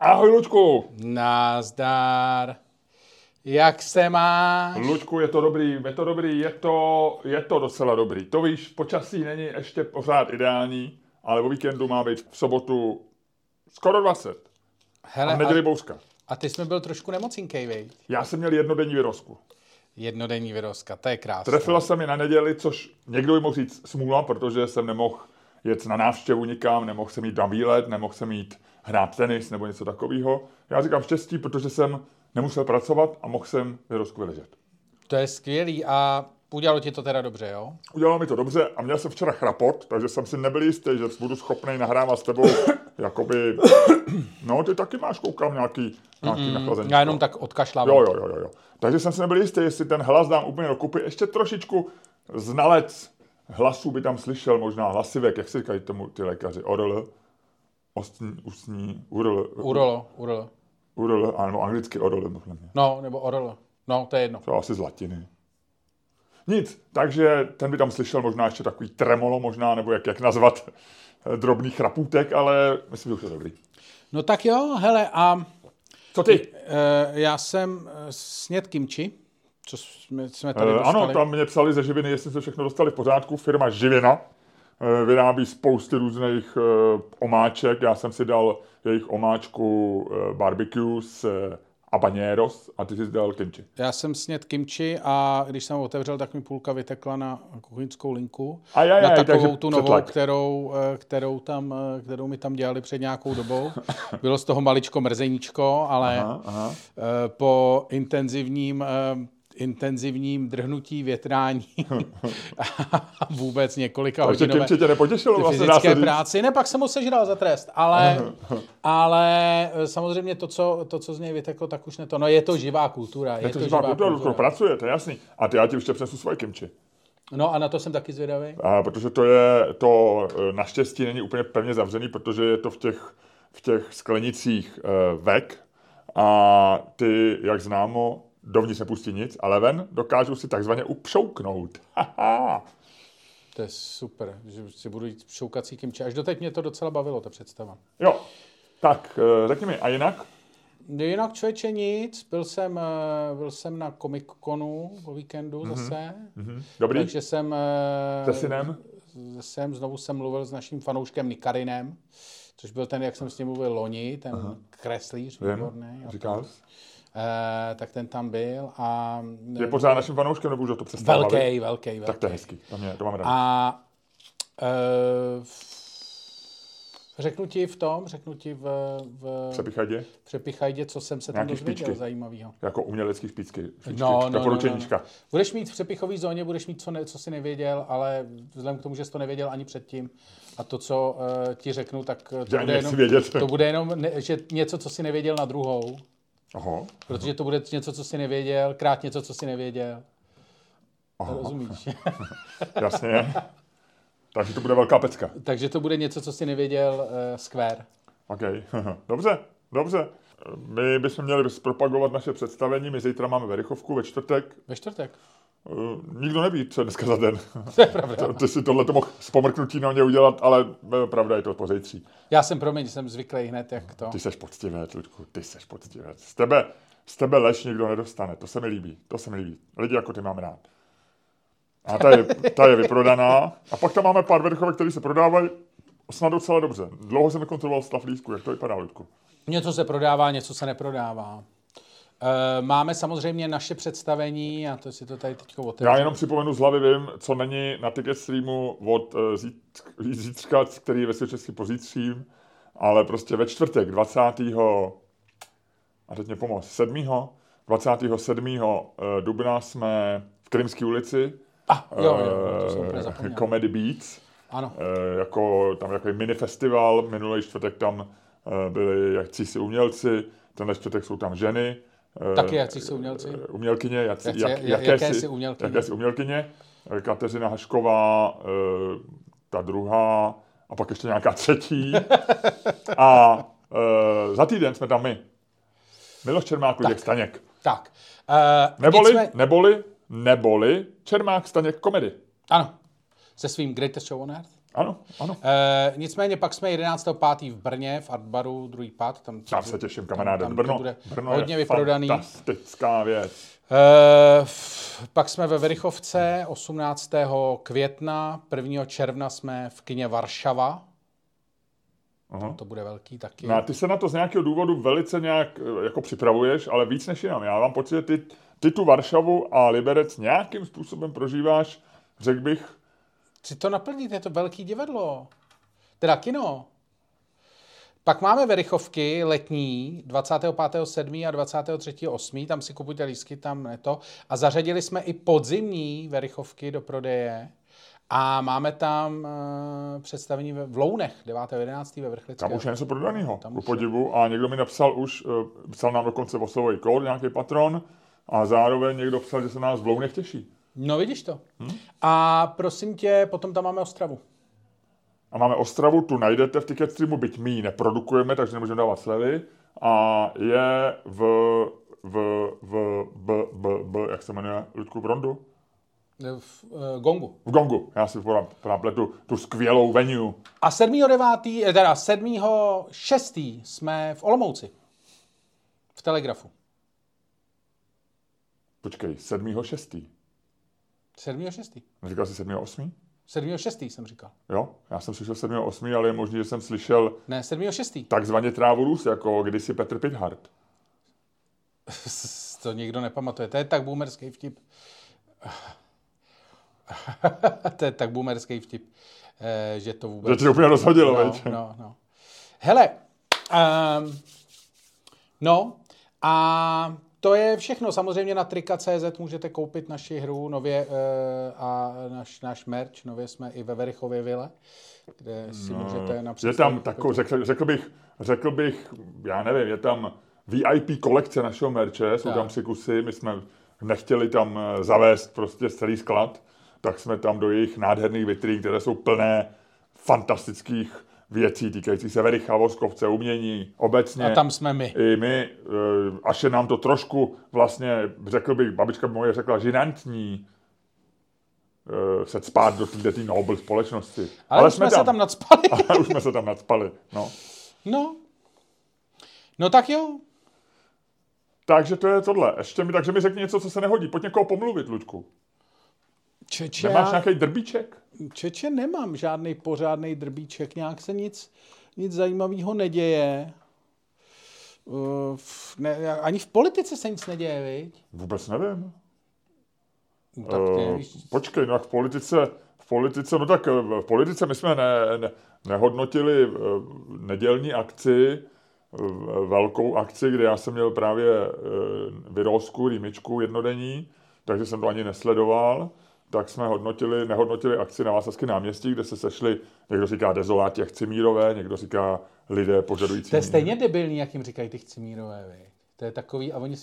Ahoj, Lučku. Nazdar. Jak se máš? Lučku, je to dobrý, je to dobrý, je to, je to docela dobrý. To víš, počasí není ještě pořád ideální, ale o víkendu má být v sobotu skoro 20. Hele, A neděli a, bouřka. a ty jsi mi byl trošku nemocinkej, vej? Já jsem měl jednodenní vyrozku. Jednodenní vyrozka, to je krásné. Trefila se mi na neděli, což někdo by mohl říct smůla, protože jsem nemohl jet na návštěvu nikam, nemohl jsem jít na výlet, nemohl jsem jít hrát tenis nebo něco takového. Já říkám štěstí, protože jsem nemusel pracovat a mohl jsem vyrozku vyležet. To je skvělý a udělalo ti to teda dobře, jo? Udělalo mi to dobře a měl jsem včera chrapot, takže jsem si nebyl jistý, že budu schopný nahrávat s tebou, jakoby, no ty taky máš, koukám, nějaký, nějaký nachlazení. Já jenom tak odkašlávám. Jo, jo, jo, jo, jo. Takže jsem si nebyl jistý, jestli ten hlas dám úplně do kupy. Ještě trošičku znalec hlasů by tam slyšel, možná hlasivek, jak se říkají tomu ty lékaři, orl, ostní, ústní, url, Urolo, urolo. url, ano, anglicky orl, podle mě. No, nebo orolo. No, to je jedno. To asi z latiny. Nic, takže ten by tam slyšel možná ještě takový tremolo možná, nebo jak, jak nazvat eh, drobný chrapůtek, ale myslím, že už je dobrý. No tak jo, hele, a Co ty? e, já jsem e, sněd kimči, co jsme, jsme tady Eh, dostali. ano, tam mě psali ze živiny, jestli se všechno dostali v pořádku. Firma Živina eh, vyrábí spousty různých eh, omáček. Já jsem si dal jejich omáčku eh, barbecue s eh, habaneros a ty jsi si dal kimchi. Já jsem sněd kimči a když jsem ho otevřel, tak mi půlka vytekla na kuchyňskou linku. Ajajaj, na takovou tu novou, přetlak. kterou, eh, kterou, tam, eh, kterou mi tam dělali před nějakou dobou. Bylo z toho maličko mrzeníčko, ale Aha, aha. eh, po intenzivním eh, intenzivním drhnutí, větrání a vůbec několika Takže hodinové kimchi tě nepotěšilo vlastně, dá fyzické říct. práci. Ne, pak jsem ho sežral za trest, ale, ale eh, samozřejmě to co, to, co z něj vyteklo, tak už ne to. No je to živá kultura. Je, Je to živá kultura, Ludko, pracuje, to je jasný. A ty, já ti ještě přesu svoje kimchi. No a na to jsem taky zvědavý. A protože to je, to eh, naštěstí není úplně pevně zavřený, protože je to v těch, v těch sklenicích eh, vek a ty, jak známo, dovnitř nepustí nic, ale ven dokážou si takzvaně upšouknout. Haha. To je super, že si budu jít šoukací kimči. Až doteď mě to docela bavilo, ta představa. Jo, tak eh, řekni mi, a jinak? Jinak člověče nic, byl jsem, eh, byl jsem na Comic Conu o víkendu mm-hmm. zase, Mhm. Dobrý, takže jsem, eh, se synem? jsem, znovu jsem mluvil s naším fanouškem Nikarinem, což byl ten, jak jsem s ním mluvil loni, ten Aha. kreslíř, výborný. Říkal jsi. Eh, tak ten tam byl a Je pořád naším fanouškem, nebo už to přestal bavit? velký, velký, velký. Tak to je hezký, to, mě, to mám rád. A uh, řeknu ti v tom, řeknu ti v, v Přepichadě, přepichajdě, co jsem se tam Nějaký dozvěděl špičky. zajímavého. jako umělecký špičky. špičky No, no, no, no, no. Budeš mít v přepichové zóně, budeš mít co, ne, co si nevěděl, ale vzhledem k tomu, že jsi to nevěděl ani předtím a to, co uh, ti řeknu, tak eh, to bude, jenom, vědět. to bude jenom ne, že něco, co si nevěděl na druhou, Aha, protože to bude něco, co si nevěděl, krát něco, co si nevěděl. aha, Rozumíš? jasně. Takže to bude velká pecka. Takže to bude něco, co si nevěděl, uh, Square. OK, dobře, dobře. My bychom měli propagovat naše představení, my zítra máme Verichovku ve čtvrtek. Ve čtvrtek. Uh, nikdo neví, co je dneska za den. To je pravda. To- Ty si tohle to mohl z pomrknutí na mě udělat, ale eh, pravda je to pozítří. Já jsem, promiň, jsem zvyklý hned, jak to. Ty seš poctivec, Ludku, ty seš poctivec. Z tebe, z tebe lež nikdo nedostane, to se mi líbí, to se mi líbí. Lidi jako ty máme rád. A ta je, ta je vyprodaná. A pak tam máme pár verchovek, které se prodávají snad docela dobře. Dlouho jsem nekontroloval stav lístku, jak to vypadá, Ludku. Něco se prodává, něco se neprodává. E, máme samozřejmě naše představení, a to si to tady teď otevřu. Já jenom připomenu z hlavy, vím, co není na ticket streamu od eh, zít- zítřka, který je ve světčesky pozítřím, ale prostě ve čtvrtek 20. a teď mě pomoct, 7. 27. eh, dubna jsme v Krymské ulici, Ah, jo, jo, jo, to jsem eh. Comedy Beats, Ano, eh, jako tam takový mini festival, minulý čtvrtek tam eh, byli jakcí si umělci, tenhle čtvrtek jsou tam ženy. Eh, Taky jakcí si umělci? eh, Umělkyně, jak, Jaké- jak, jak- jaké, jaké si, si umělkyně? Jaké si umělkyně. Eh, Kateřina Hašková, ta druhá, a pak ještě nějaká třetí. A eh, za týden jsme tam my. Miloš Čermák, Luděk Staněk. tak. E, Neboli, nicmé- neboli, neboli Čermák Staněk komedy. Ano, se svým Greatest Show on Earth. Ano, ano. E, nicméně pak jsme 11.5. v Brně, v Artbaru, druhý pád. Tam, Já se těším, kamaráde. tam to Brno, bude Brno hodně je vyprodaný. fantastická věc. E, pak jsme ve Verichovce 18. května, 1. června jsme v kině Varšava. Aha. To bude velký taky. No a ty se na to z nějakého důvodu velice nějak eh, jako připravuješ, ale víc než jinam. Já mám pocit, že ty, ty tu Varšavu a Liberec nějakým způsobem prožíváš, řekl bych, Si to naplníte, je to velký divadlo. Teda kino. Pak máme Verichovky letní 25.7. a 23.8. Tam si kupujte lístky, tam ne to. A zařadili jsme i podzimní Verichovky do prodeje. A máme tam uh, představení ve, v Lounech 9.11. ve Vrchlické. tam už je něco prodaného, ku je. podivu. A někdo mi napsal už, eh, psal nám dokonce oslovový kód, nějaký patron, a zároveň někdo psal, že se nás v Lounech těší. No vidíš to. Hmm? A prosím tě, potom tam máme Ostravu. A máme Ostravu, tu najdete v Ticket Streamu, byť my ji neprodukujeme, takže nemůžeme dávat slevy. A je v, v, v, b, b, b, jak se jmenuje, Ludku Brondu? V uh, Gongu. V Gongu. Já si podám, podám tu, tu skvělou venue. A 7.9., eh, teda 7.6. jsme v Olomouci. V Telegrafu. Počkej, 7.6. 7.6. Říkal jsi 7.8. 7.6. jsem říkal. Jo, já jsem slyšel 7.8, ale je možné, že jsem slyšel Ne, 7.6. takzvaně trávu růst, jako kdysi Petr Pithart. To nikdo nepamatuje. To je tak boomerský vtip. to je tak boomerský vtip, eh, že to vůbec... Že tě to úplně rozhodilo, no, veď? no, no. Hele, um, no a to je všechno. Samozřejmě na trika.cz můžete koupit naši hru nově uh, a naš, náš merch. Nově jsme i ve Verichově vile, kde si no, můžete například... Je tam tako, řekl, řekl, bych, řekl bych, já nevím, je tam VIP kolekce našeho merče, jsou Tak. tam tři kusy, my jsme nechtěli tam eh, zavést prostě celý sklad, tak jsme tam do jejich nádherných vitrín, které jsou plné fantastických věcí týkající se Vericha, Voskovce, umění, obecně. A tam jsme my. I my, eh, až je nám to trošku vlastně, řekl bych, babička moje řekla, žinantní, eh, se spát do té Nobel společnosti. Ale, Ale jsme, jsme se tam nadspali. Ale už jsme se tam nadspali. No. No. No tak jo. Takže to je tohle. Ještě mi, takže mi řekni něco, co se nehodí. Pojď někoho pomluvit, Luďku. Čeče, Nemáš nějaký drbíček? Čeče, nemám žádný pořádný drbíček, nějak se nic, nic zajímavého neděje. Uh, v- ne, ani v politice se nic neděje, viď? Vůbec nevím. No, tak Eh, nevíš. počkej, no jak v politice, v politice, no tak eh, v politice my jsme ne, ne, nehodnotili eh, nedělní akci, eh, velkou akci, kde já jsem měl právě eh, vyrozku, rýmičku jednodenní, takže jsem to ani nesledoval. Tak jsme hodnotili, nehodnotili akci na Václavském náměstí, kde se sešli, někdo říká dezoláti jak Cimírové, někdo říká lidé požadující To je stejně debilní, jak jim říkají ty chcimírové, viď? To je takový, a oni,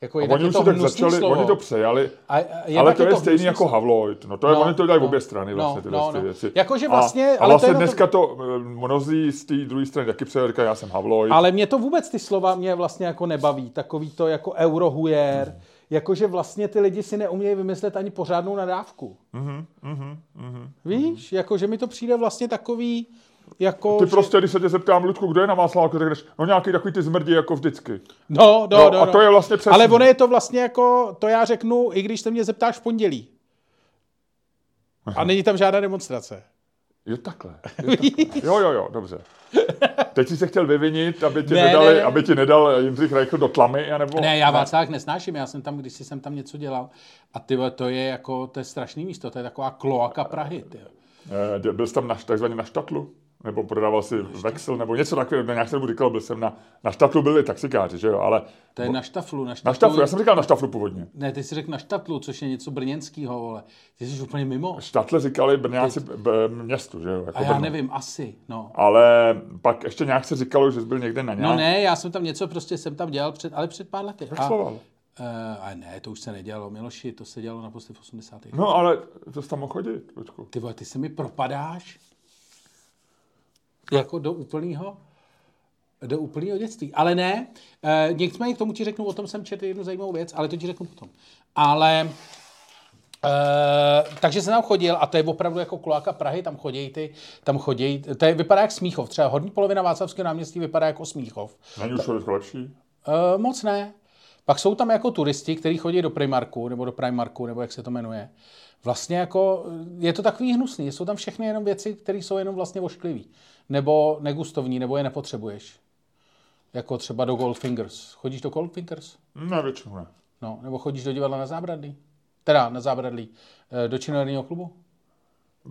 jako A oni už to tak začali, slovo. oni to přejali, A, a ale to je, stejný hnusný jako slovo. Havloid. No to je, No, oni to dělají no. obě strany vlastně No, tyhle no, no. věci. Jakože vlastně, a, a ale to vlastně to- dneska to, eh, mnozí z té druhé strany taky přejeli, říkají, já jsem Havloid. Ale mě to vůbec ty slova mě vlastně jako nebaví. Takový to jako eurohujer. Jakože vlastně ty lidi si neumějí vymyslet ani pořádnou nadávku. Mhm, mhm, mhm. Víš? Jakože mi to přijde vlastně takový, jako... Ty že- prostě, když se tě zeptám, Ludku, kdo je na Václaváku, tak řekneš, no nějaký takový ty zmrdí jako vždycky. No, no, No, no, a no. to je vlastně přesný. Ale ono je to vlastně jako, to já řeknu, i když se mě zeptáš v pondělí. A není tam žádná demonstrace. Jo, takhle. Jo, takhle. jo, jo, jo, dobře. Teď jsi se chtěl vyvinit, aby ti, Ne, nedali, ne, ne. aby ti nedal Jindřich Reichl do tlamy, anebo... Ne, já Václavák nesnáším, já jsem tam, když jsem tam něco dělal. A ty to je jako, to je strašný místo, to je taková kloaka Prahy, ty. Eh, Byl jsi tam na, takzvaně na štatlu? Nebo prodával si vexel, nebo něco takového, nějak jsem říkal, byl jsem na, na štatlu, byli taxikáři, že jo, ale To je na štaflu. Na na štaflu, štaflu, já jsem říkal na štaflu původně. Ne, ty jsi řekl na štatlu, což je něco brněnského, vole. Ty jsi úplně mimo. Štatle říkali Brňáci b- městu, že jo, jako A já Brno. nevím, asi, no. Ale pak ještě nějak se říkalo, že jsi byl někde na nějak. No ne, já jsem tam něco prostě jsem tam dělal, před, ale před pár lety. Uh, a ne, to už se nedělalo, Miloši, to se dělalo naposledy v 80. No ale to tam mohl chodit, počku. Ty vole, ty se mi propadáš jako do úplného do úplného dětství. Ale ne, e, nicméně k tomu ti řeknu, o tom jsem četl jednu zajímavou věc, ale to ti řeknu potom. Ale Uh, takže jsem tam chodil a to je opravdu jako kuláka Prahy, tam chodí ty, tam chodí, to je, vypadá jak Smíchov, třeba horní polovina Václavského náměstí vypadá jako Smíchov. Není už to lepší? Uh, moc ne. Pak jsou tam jako turisti, kteří chodí do Primarku, nebo do Primarku, nebo jak se to jmenuje. Vlastně jako, je to takový hnusný. Jsou tam všechny jenom věci, které jsou jenom vlastně ošklivý. Nebo negustovní, nebo je nepotřebuješ. Jako třeba do Goldfingers. Chodíš do Goldfingers? Ne, většinou ne. No, nebo chodíš do divadla na zábradlí? Teda na zábradlí. Eh, do činoherního klubu?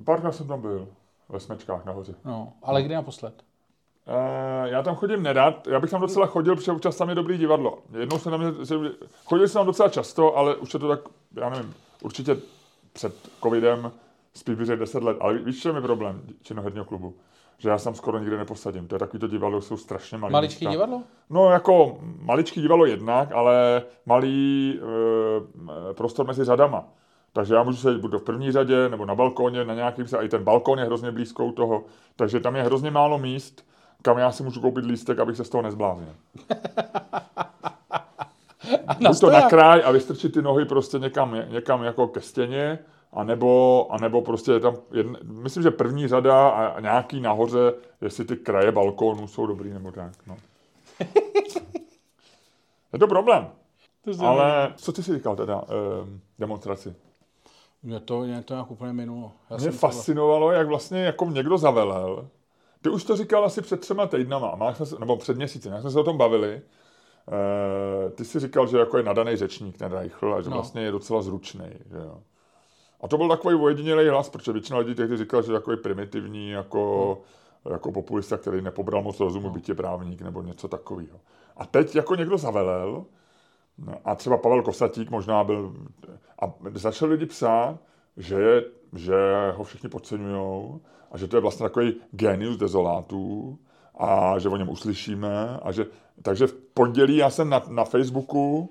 Párkrát jsem tam byl. Ve smečkách nahoře. No, ale kdy naposled? Uh, já tam chodím nerad, já bych tam docela chodil, protože občas tam je dobrý divadlo. Jednou jsem tam, chodil jsem tam docela často, ale už je to tak, já nevím, určitě před covidem spíš bych 10 let. Ale víš, čem je problém činoherního klubu? Že já tam skoro nikdy neposadím. To je takový to divadlo, jsou strašně malé. Maličký místa. divadlo? No jako maličký divadlo jednak, ale malý e, prostor mezi řadama. Takže já můžu sedět buď v první řadě, nebo na balkóně, na nějakým se, a i ten balkón je hrozně blízko u toho. Takže tam je hrozně málo míst, kam já si můžu koupit lístek, abych se z toho nezbláznil. Buď to na kraj a vystrčit ty nohy prostě někam, někam jako ke stěně, a nebo, a nebo prostě je tam, jedna, myslím, že první řada a, nějaký nahoře, jestli ty kraje balkónu jsou dobrý nebo tak. No. je to problém. To Ale co ty si říkal teda, eh, demonstraci? Mě to, mě to nějak úplně minulo. Já mě fascinovalo, to... jak vlastně jako někdo zavelel. Ty už to říkal asi před třema týdnama, máš se, nebo před měsícem, jak jsme se o tom bavili. Eh, ty si říkal, že jako je nadaný řečník ten Reichl a že no. vlastně je docela zručný. Že jo. A to byl takový ojedinělý hlas, protože většina lidí tehdy říkala, že je takový primitivní, jako, hmm. jako populista, který nepobral moc rozumu, hmm. bytě právník nebo něco takového. A teď jako někdo zavelel, a třeba Pavel Kosatík možná byl, a začali lidi psát, že, je, že ho všichni podceňují a že to je vlastně takový genius dezolátů a že o něm uslyšíme. A že, takže v pondělí já jsem na, na Facebooku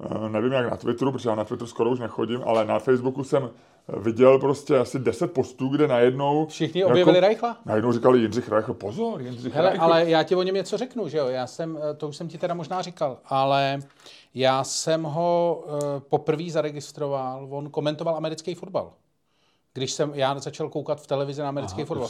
Eh, nevím jak na Twitteru, protože já na Twitter skoro už nechodím, ale na Facebooku jsem viděl prostě asi 10 postů, kde najednou... Všichni objevili jako, Reichla? Najednou říkali Jindřich Reichl, pozor, Jindřich Hele, Reichl. ale já ti o něm něco řeknu, že jo, já jsem, eh, to už jsem ti teda možná říkal, ale já jsem ho uh, poprvé zaregistroval, on komentoval americký fotbal když jsem já začal koukat v televizi na americký Aha, fotbal.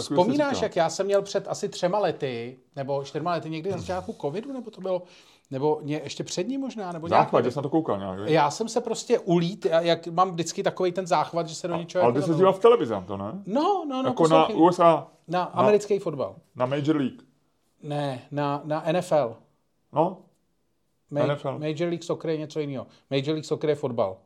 Vzpomínáš, jak já jsem měl před asi třema lety, nebo čtyřma lety, někdy na začátku covidu, nebo to bylo, nebo ně, ještě před ním možná, nebo Záchvat, že jsem to koukal nějak. Já jsem se prostě ulít, jak mám vždycky takový ten záchvat, že se do něčeho... Ale ty jsi díval v televizi, to ne? No, no, no. Jako na USA? Na, na americký fotbal. Na Major League? Ne, na, na NFL. No? Ma- NFL. Major League Soccer je něco jiného. Major League Soccer je fotbal.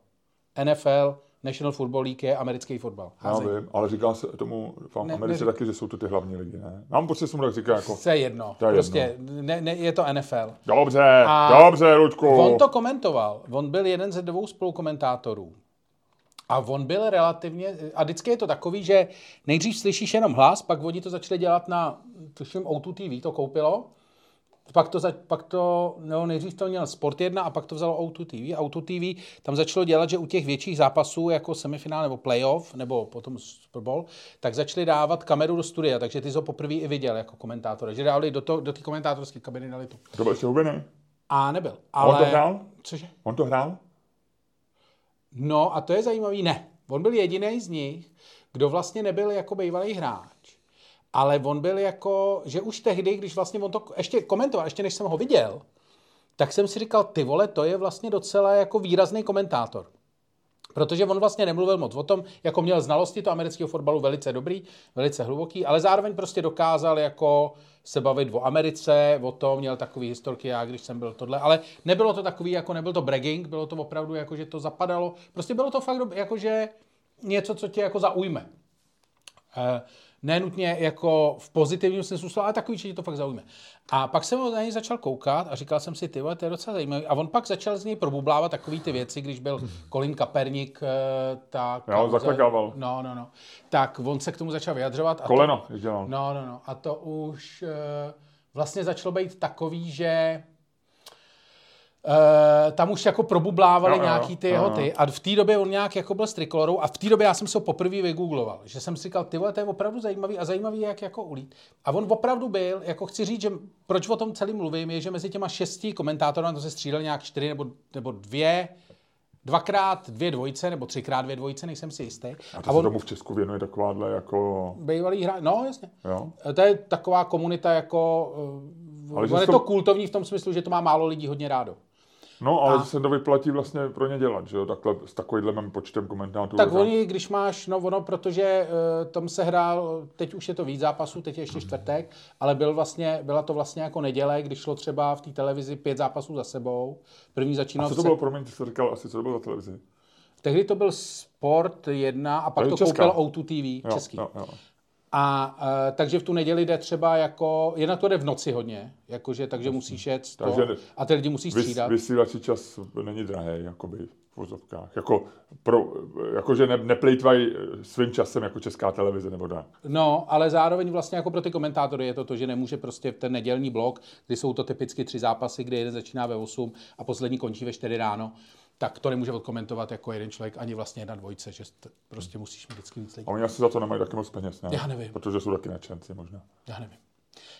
NFL National Football League je americký fotbal. Já vím, ale říká se tomu v Americe ne, taky, že jsou to ty hlavní ligy, ne? Mám pocit, že jsem tak říká jako... Je jedno. To je prostě jedno. Ne, ne, je to NFL. Dobře, a dobře, Ludku. On to komentoval. On byl jeden ze dvou spolukomentátorů. A on byl relativně, a vždycky je to takový, že nejdřív slyšíš jenom hlas, pak oni to začali dělat na, tuším, O2 TV to koupilo, pak to, za, pak to no, nejdřív to měl Sport 1 a pak to vzalo Auto TV. Auto TV tam začalo dělat, že u těch větších zápasů, jako semifinál nebo playoff, nebo potom Super Bowl, tak začali dávat kameru do studia, takže ty jsi ho poprvé i viděl jako komentátor. Že dali do, to, do té komentátorské kabiny dali tu. To byl ještě hubený? A nebyl. Ale... On to hrál? Cože? On to hrál? No a to je zajímavý. Ne. On byl jediný z nich, kdo vlastně nebyl jako bývalý hráč ale on byl jako, že už tehdy, když vlastně on to ještě komentoval, ještě než jsem ho viděl, tak jsem si říkal, ty vole, to je vlastně docela jako výrazný komentátor. Protože on vlastně nemluvil moc o tom, jako měl znalosti to amerického fotbalu velice dobrý, velice hluboký, ale zároveň prostě dokázal jako se bavit o Americe, o tom, měl takový historky, já když jsem byl tohle, ale nebylo to takový, jako nebyl to bragging, bylo to opravdu jako, že to zapadalo, prostě bylo to fakt jako, že něco, co tě jako zaujme. Uh, nenutně jako v pozitivním smyslu, ale takový, že to fakt zaujme. A pak jsem na něj začal koukat a říkal jsem si, ty to je docela zajímavý. A on pak začal z něj probublávat takový ty věci, když byl Colin Kaperník, eh, tak... Já ho zaklekával. No, no, no. Tak on se k tomu začal vyjadřovat. A Koleno, to, dělal. No, no, no. A to už uh, vlastně začalo být takový, že Uh, tam už jako probublávali no, nějaký ty no, jeho ty. A v té době on nějak jako byl s trikolorou a v té době já jsem se ho poprvé vygoogloval. Že jsem si říkal, ty vole, to je opravdu zajímavý a zajímavý jak jako ulít. A on opravdu byl, jako chci říct, že proč o tom celý mluvím, je, že mezi těma šesti komentátory, to se střídali nějak čtyři nebo, nebo dvě, dvakrát dvě dvojice, nebo třikrát dvě dvojice, nejsem si jistý. A to se tomu v Česku věnuje takováhle jako... Bývalý hra, no jasně. Jo? To je taková komunita jako... Ale Ale je to- to kultovní v tom smyslu, že to má málo lidí hodně rádo. No, ale A- se to vyplatí vlastně pro ně dělat, že jo? Takhle, s takovýmhle počtem komentátorů. Tak oni, když máš, no ono, protože uh, tom se hrál, teď už je to víc zápasů, teď je ještě čtvrtek, ale byl vlastně, byla to vlastně jako neděle, když šlo třeba v té televizi pět zápasů za sebou. První začínal A co to se- bylo, promiň, ty jsi říkal asi, co to bylo za televizi? Tehdy to byl Sport 1 a pak To to koupil O2 TV, Jo, český. Jo, jo. A uh, takže v tu neděli jde třeba jako, jednak to jde v noci hodně, jakože, takže musíš jet to, Takže a ty lidi musíš Vys, střídat. vysílací čas není drahý, jakoby v vozovkách. Jako, pro, jakože ne, neplejtvají svým časem jako česká televize, nebo tak. No, ale zároveň vlastně jako pro ty komentátory je to to, že nemůže prostě ten nedělní blok, kdy jsou to typicky tři zápasy, kdy jeden začíná ve 8 a poslední končí ve 4 ráno, tak to nemůže odkomentovat jako jeden člověk, ani vlastně jedna dvojice, že st- prostě musíš mít vždycky víc lidí. A oni asi za to nemají taky moc peněz, ne? Já nevím. Protože jsou taky nadšenci možná. Já nevím.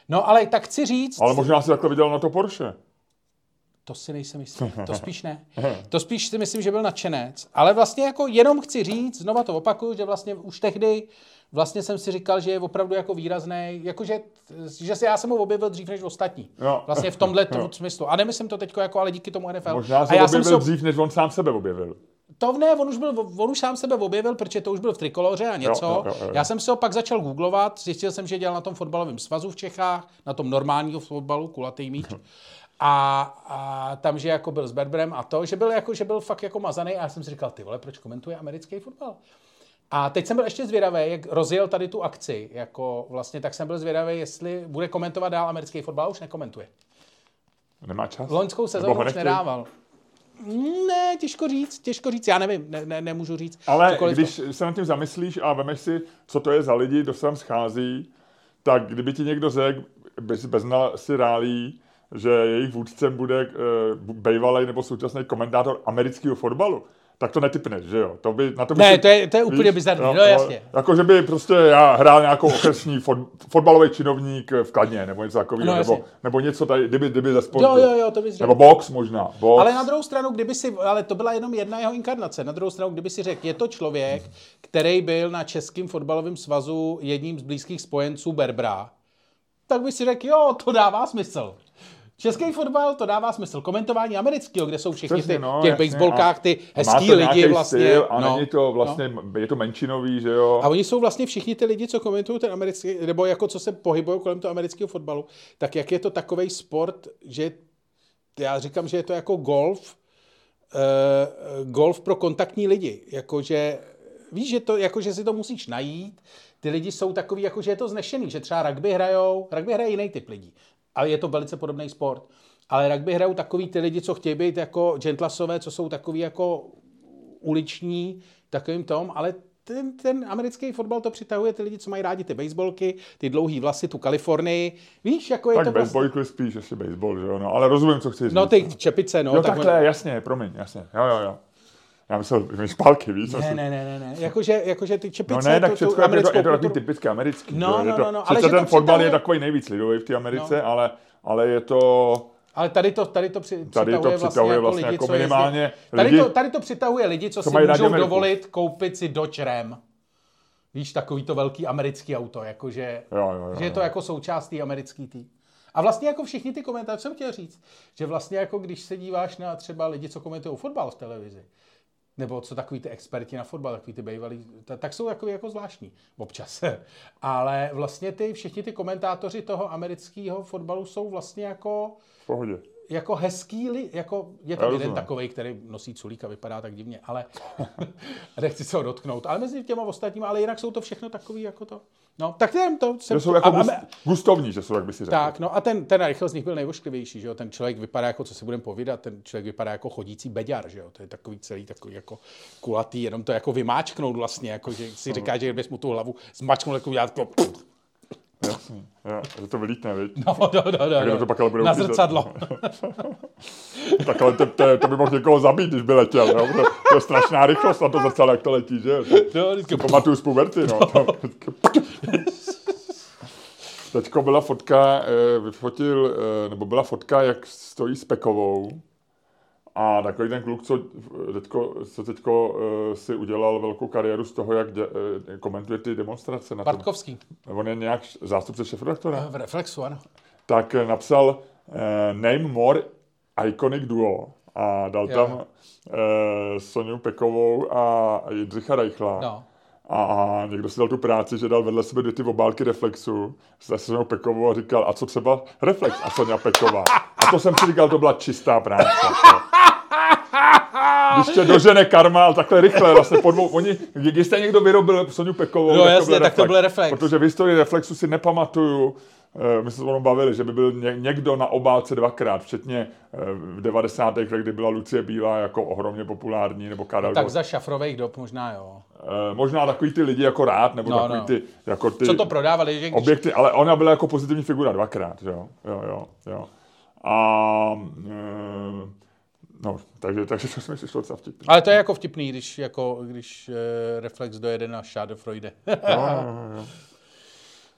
No ale tak chci říct, Ale možná si takhle viděl na to Porsche. To si nejsem jistý. To spíš ne. To spíš si myslím, že byl nadšenec. Ale vlastně jako jenom chci říct, znova to opakuju, že vlastně už tehdy vlastně jsem si říkal, že je opravdu jako výrazný, jakože, že si já jsem ho objevil dřív než ostatní. Jo. Vlastně v tomhle Jo. smyslu. A nemyslím to teď jako, ale díky tomu NFL. Možná a se já jsem objevil si ho- dřív, než on sám sebe objevil. to ne, on už, byl, on už sám sebe objevil, protože to už byl v trikoloře a něco. jo, jo, jo. Já jsem si ho pak začal googlovat, zjistil jsem, že dělal na tom fotbalovém svazu v Čechách, na tom normálního fotbalu, kulatý míč. A, a tam, že jako byl s Berberem a to, že byl, jako, že byl fakt jako mazaný a já jsem si říkal, ty vole, proč komentuje americký fotbal? A teď jsem byl ještě zvědavý, jak rozjel tady tu akci, jako vlastně, tak jsem byl zvědavý, jestli bude komentovat dál americký fotbal, už nekomentuje. Nemá čas? Loňskou sezónu už nedával. Ne, těžko říct, těžko říct, já nevím, ne, ne, nemůžu říct. Ale Cokoliv když se nad tím zamyslíš a vemeš si, co to je za lidi, kdo se tam schází, tak kdyby ti někdo řekl, bez, bez si rálí, že jejich vůdcem bude uh, bývalý nebo současný komentátor amerického fotbalu, tak to netypneš, že jo? To by, na to by Ne, si- to je- to je úplně bizarní, no jasně. Jako, že by prostě já hrál nějakou okresní fot, fotbalový činovník v Kladně, nebo něco takového, No, nebo, jasně. nebo něco tady, kdyby, kdyby ze sportu. Jo, jo, jo, to bys řekl. Nebo box možná, box. Ale na druhou stranu, kdyby si, ale to byla jenom jedna jeho inkarnace, na druhou stranu, kdyby si řekl, je to člověk, který byl na Českém fotbalovém svazu jedním z blízkých spojenců Berbra, tak by si řekl, jo, to dává smysl. Český fotbal, to dává smysl. Komentování amerického, kde jsou všichni Přesně, ty, no, těch jasně, baseballkách, ty a má hezký lidi vlastně. Styl a no, není to vlastně, je to menšinový, že jo? A oni jsou vlastně všichni ty lidi, co komentují ten americký, nebo jako co se pohybují kolem toho amerického fotbalu, tak jak je to takový sport, že já říkám, že je to jako golf, uh, golf pro kontaktní lidi. Jakože, víš, že, to, jako, že si to musíš najít, ty lidi jsou takový, jako, že je to znešený, že třeba rugby hrajou, rugby hraje jiný typ lidí, ale je to velice podobný sport. Ale rugby hrajou takový ty lidi, co chtějí být jako gentlasové, co jsou takový jako uliční, takovým tom, ale ten, ten americký fotbal to přitahuje ty lidi, co mají rádi ty baseballky, ty dlouhý vlasy, tu Kalifornii. Víš, jako je tak to baseball vlastně... vlastně... spíš ještě baseball, že jo? No, ale rozumím, co chci říct. No ty čepice, no. jo, tak takhle, jasně, promiň, jasně. Jo, jo, jo. Já myslel, špálky, víš? Ne, ne, ne, ne, ne. Jakože, jakože ty No čepice, ne, tak tu všechno je, to, je to takový typicky americký. No, no, to, no, no, ale že to ten fotbal je takový nejvíc lidový v té Americe, no. ale, ale je to... Ale tady to, tady to při, Tady to přitahuje vlastně, vlastně jako, lidi, jako co jezdí- minimálně Tady, lidi- to, tady to přitahuje lidi, co, co si můžou Ameriku. dovolit koupit si Dodge Ram. Víš, takový to velký americký auto, jakože, Jo, jo, jo, že je to jako součást té americký tý. A vlastně jako všichni ty komentáře, jsem chtěl říct, že vlastně jako když se díváš na třeba lidi, co komentují fotbal v televizi, nebo co takový ty experti na fotbal, takový ty bývalí, ta- tak jsou takový jako zvláštní občas. Ale vlastně ty, všichni ty komentátoři toho amerického fotbalu jsou vlastně jako V pohodě. jako hezký, li, jako je tam jeden takový, který nosí culík a vypadá tak divně, ale nechci se ho dotknout. Ale mezi těma ostatními, ale jinak jsou to všechno takový jako to. No, tak jen to. Jsem Že jsou jako a, gust, gustovní, že jsou, jak by si řekl. tak, no a ten, ten rychle z nich byl nejvošklivější, že jo? Ten člověk vypadá jako, co si budeme povídat, ten člověk vypadá jako chodící beďar, že jo? To je takový celý takový jako kulatý, jenom to jako vymáčknout vlastně, jako že si říká, že kdybys mu tu hlavu zmačknul, jako udělat jako Jasný. Jo, že to vylítne, viď? no, no, no, no, no. to pak ale bude na zrcadlo. Tak ale to, to, to by mohl někoho zabít, když by letěl. Jo? To, to je strašná rychlost na to zrcadlo, jak to letí, že? No, vždycky- Pamatuju z puberty, no. Teďko byla fotka, eh, vyfotil, eh, nebo byla fotka, jak stojí s Pekovou A takový ten kluk, co teďko, co teďko uh, si udělal velkou kariéru z toho, jak dě, uh, komentuje ty demonstrace. Na tom. Bartkovský. On je nějak zástupce šefredaktora. V Reflexu, ano. Tak napsal uh, Name more iconic duo a dal Jo. tam uh, Soniu Pekovou a Jindřicha Reichla. No. A, někdo si dal tu práci, že dal vedle sebe dvě ty obálky Reflexu se Soňou Pekovou a říkal, a co třeba Reflex a Sonja Peková. A to jsem si říkal, to byla čistá práce. Když tě dožene karma, ale takhle rychle, vlastně po dvou, oni, když jste někdo vyrobil Soňu Pekovou, No tak, jasně, to byl tak to byl Reflex. Protože v historii Reflexu si nepamatuju, eh, my jsme se o tom bavili, že by byl ně, někdo na obálce dvakrát, včetně eh, v 90. letech, kdy byla Lucie Bílá jako ohromně populární, nebo Karel Tak Gott. za šafrových dob možná jo. Eh, možná takový ty lidi jako rád, nebo No, takový no. ty, jako ty Co to prodávali, že když... objekty, ale ona byla jako pozitivní figura dvakrát, jo, jo, jo, jo. A, eh, no, takže, takže to jsme si šlo docela vtipný. Ale to je jako vtipný, když, jako, když uh, Reflex dojede na Schadenfreude. Jo, jo, jo.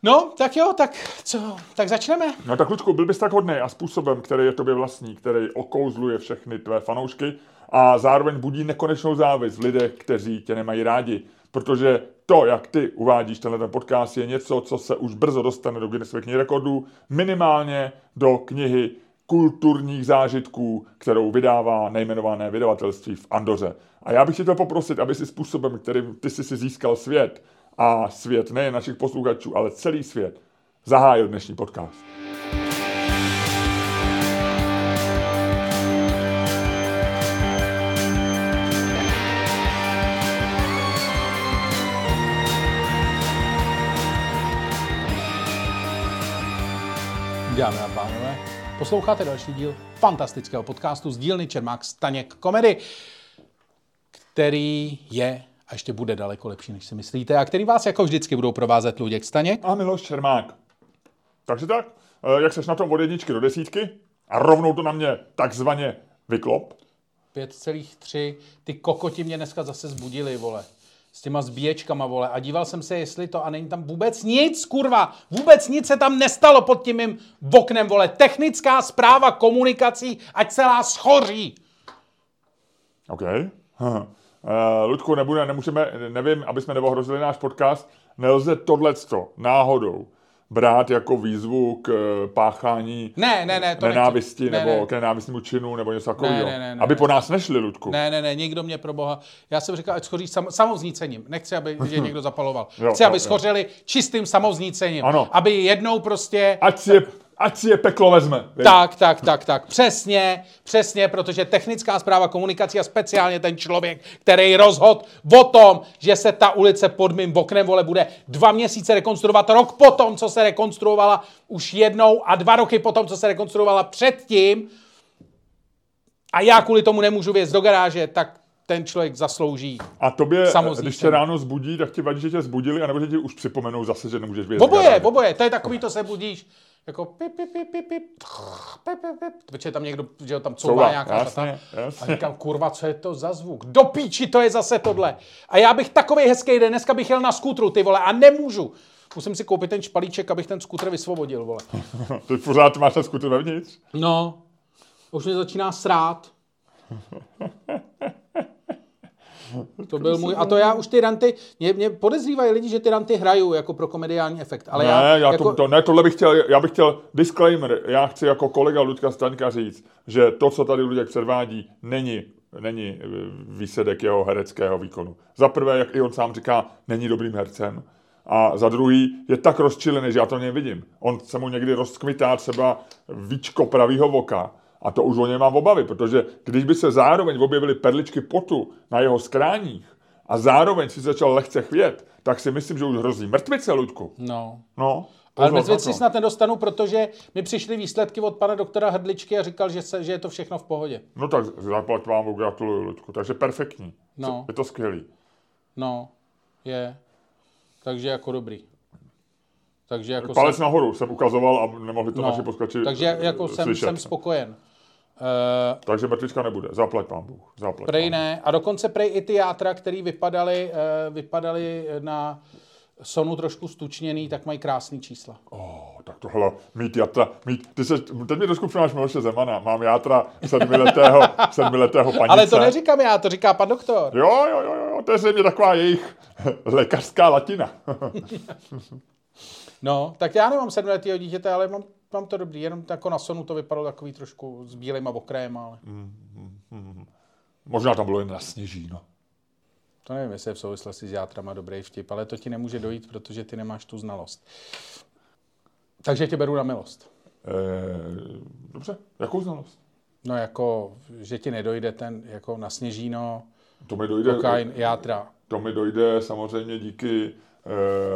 no, tak jo, tak co, tak začneme. No tak Lučku, byl bys tak hodný a způsobem, který je tobě vlastní, který okouzluje všechny tvé fanoušky a zároveň budí nekonečnou závis v lidech, kteří tě nemají rádi. Protože to, jak ty uvádíš tenhle ten podcast, je něco, co se už brzo dostane do Guinnessovy knihy rekordů, minimálně do knihy kulturních zážitků, kterou vydává nejmenované vydavatelství v Andoře. A já bych tě chtěl poprosit, aby si způsobem, kterým ty jsi si získal svět, a svět nejen našich posluchačů, ale celý svět, zahájil dnešní podcast. Dámy a pánové, posloucháte další díl fantastického podcastu z dílny Čermák Staněk Komedy, který je a ještě bude daleko lepší, než si myslíte, a který vás jako vždycky budou provázet Luděk Staněk. A Miloš Čermák. Takže tak, eh, jak seš na tom od jedničky do desítky a rovnou to na mě takzvaně vyklop. 5,3. Ty kokoti mě dneska zase zbudili, vole. S těma zbíječkama, vole. A díval jsem se, jestli to, a není tam vůbec nic, kurva. Vůbec nic se tam nestalo pod tím mým oknem, vole. Technická zpráva komunikací, ať celá schoří. OK. Uh, Ludku, nebude, nemůžeme, nevím, aby jsme neohrozili náš podcast, nelze tohleto náhodou brát jako výzvu k eh, páchání Ne, ne, ne, to nenávisti nechci. Ne, nebo ne. k nenávistnému činu nebo něco takového. ne, ne, ne, aby ne. po nás nešli, Ludku. Ne, ne, ne, někdo mě pro boha. Já jsem říkal, ať schoří sam, samovznícením. Nechci, aby je někdo zapaloval. Jo, Chci, jo, aby jo. schořeli čistým samovznícením. Ano. Aby jednou prostě... Ať si je, ať si je peklo vezme. viď? Tak, tak, tak, tak. Přesně, přesně, protože technická zpráva komunikací a speciálně ten člověk, který rozhod o tom, že se ta ulice pod mým oknem vole bude dva měsíce rekonstruovat, rok potom, co se rekonstruovala už jednou a dva roky potom, co se rekonstruovala předtím a já kvůli tomu nemůžu věc do garáže, tak ten člověk zaslouží. A tobě, Samozřejmě. když tě ráno zbudí, tak ti vadí, že tě zbudili, anebo že ti už připomenou zase, že nemůžeš vědět. Oboje, oboje, to je takový, to se budíš, jako pip, pip, pip, pip, pip, pip, pip, pip. Protože tam někdo, že tam couvá Couva, nějaká jasně, ta, jasně. A říkám, kurva, co je to za zvuk? Do píči, to je zase tohle. A já bych takový hezký den, dneska bych jel na skútru, ty vole, a nemůžu. Musím si koupit ten špalíček, abych ten skútr vysvobodil, vole. ty pořád máš ten skútr vevnitř? No, už mě začíná srát. To byl můj, a to já už ty ranty, mě, mě podezřívají lidi, že ty ranty hraju jako pro komediální efekt, ale Ne, já, já jako, to, to, ne, tohle bych chtěl, já bych chtěl disclaimer, já chci jako kolega Ludka Staňka říct, že to, co tady Luděk předvádí, není, není eh, výsledek jeho hereckého výkonu. Za prvé, jak i on sám říká, není dobrým hercem. A za druhý, je tak rozčilený, že já to nevidím. On se mu někdy rozkvitá třeba víčko pravýho voka. A to už o něj mám obavy, protože když by se zároveň objevily perličky potu na jeho skráních a zároveň si začal lehce chvět, tak si myslím, že už hrozí mrtvice, Luďku. no. No, Ale si snad nedostanu, protože mi přišly výsledky od pana doktora Hrdličky a říkal, že, se, že je to všechno v pohodě. No tak zaplať vám, gratuluju, Luďku. Takže perfektní. No. Je to skvělý. No, je. Takže jako dobrý. Takže jako Palec jsem, nahoru jsem ukazoval a nemohli to no, naši posluchači takže jako jsem, slyšet. jsem spokojen. Uh, Takže mrtvička nebude. Zaplať pán Bůh. Zaplať prej pán ne. A dokonce prej i ty játra, který vypadaly, uh, vypadaly na Sonu trošku stučněný, tak mají krásný čísla. Oh, tak tohle, mít játra, mít, ty se, teď mi trošku přináš Miloše Zemana, mám játra sedmiletého, sedmiletého panice. Ale to neříkám já, to říká pan doktor. Jo, jo, jo, jo, to je zřejmě taková jejich lékařská latina. no, tak já nemám sedmiletého dítěte, ale mám, mám to dobrý, jenom jako na Sonu to vypadalo takový trošku s bílým a okrajem, ale... Mm, mm, mm. Možná tam bylo jen na sněžíno. To nevím, jestli je v souvislosti s játrama dobrý vtip, ale to ti nemůže dojít, protože ty nemáš tu znalost. Takže tě beru na milost. E, dobře, jakou znalost? No jako, že ti nedojde ten jako na sněžíno, to mi dojde, kokain, játra. To mi dojde samozřejmě díky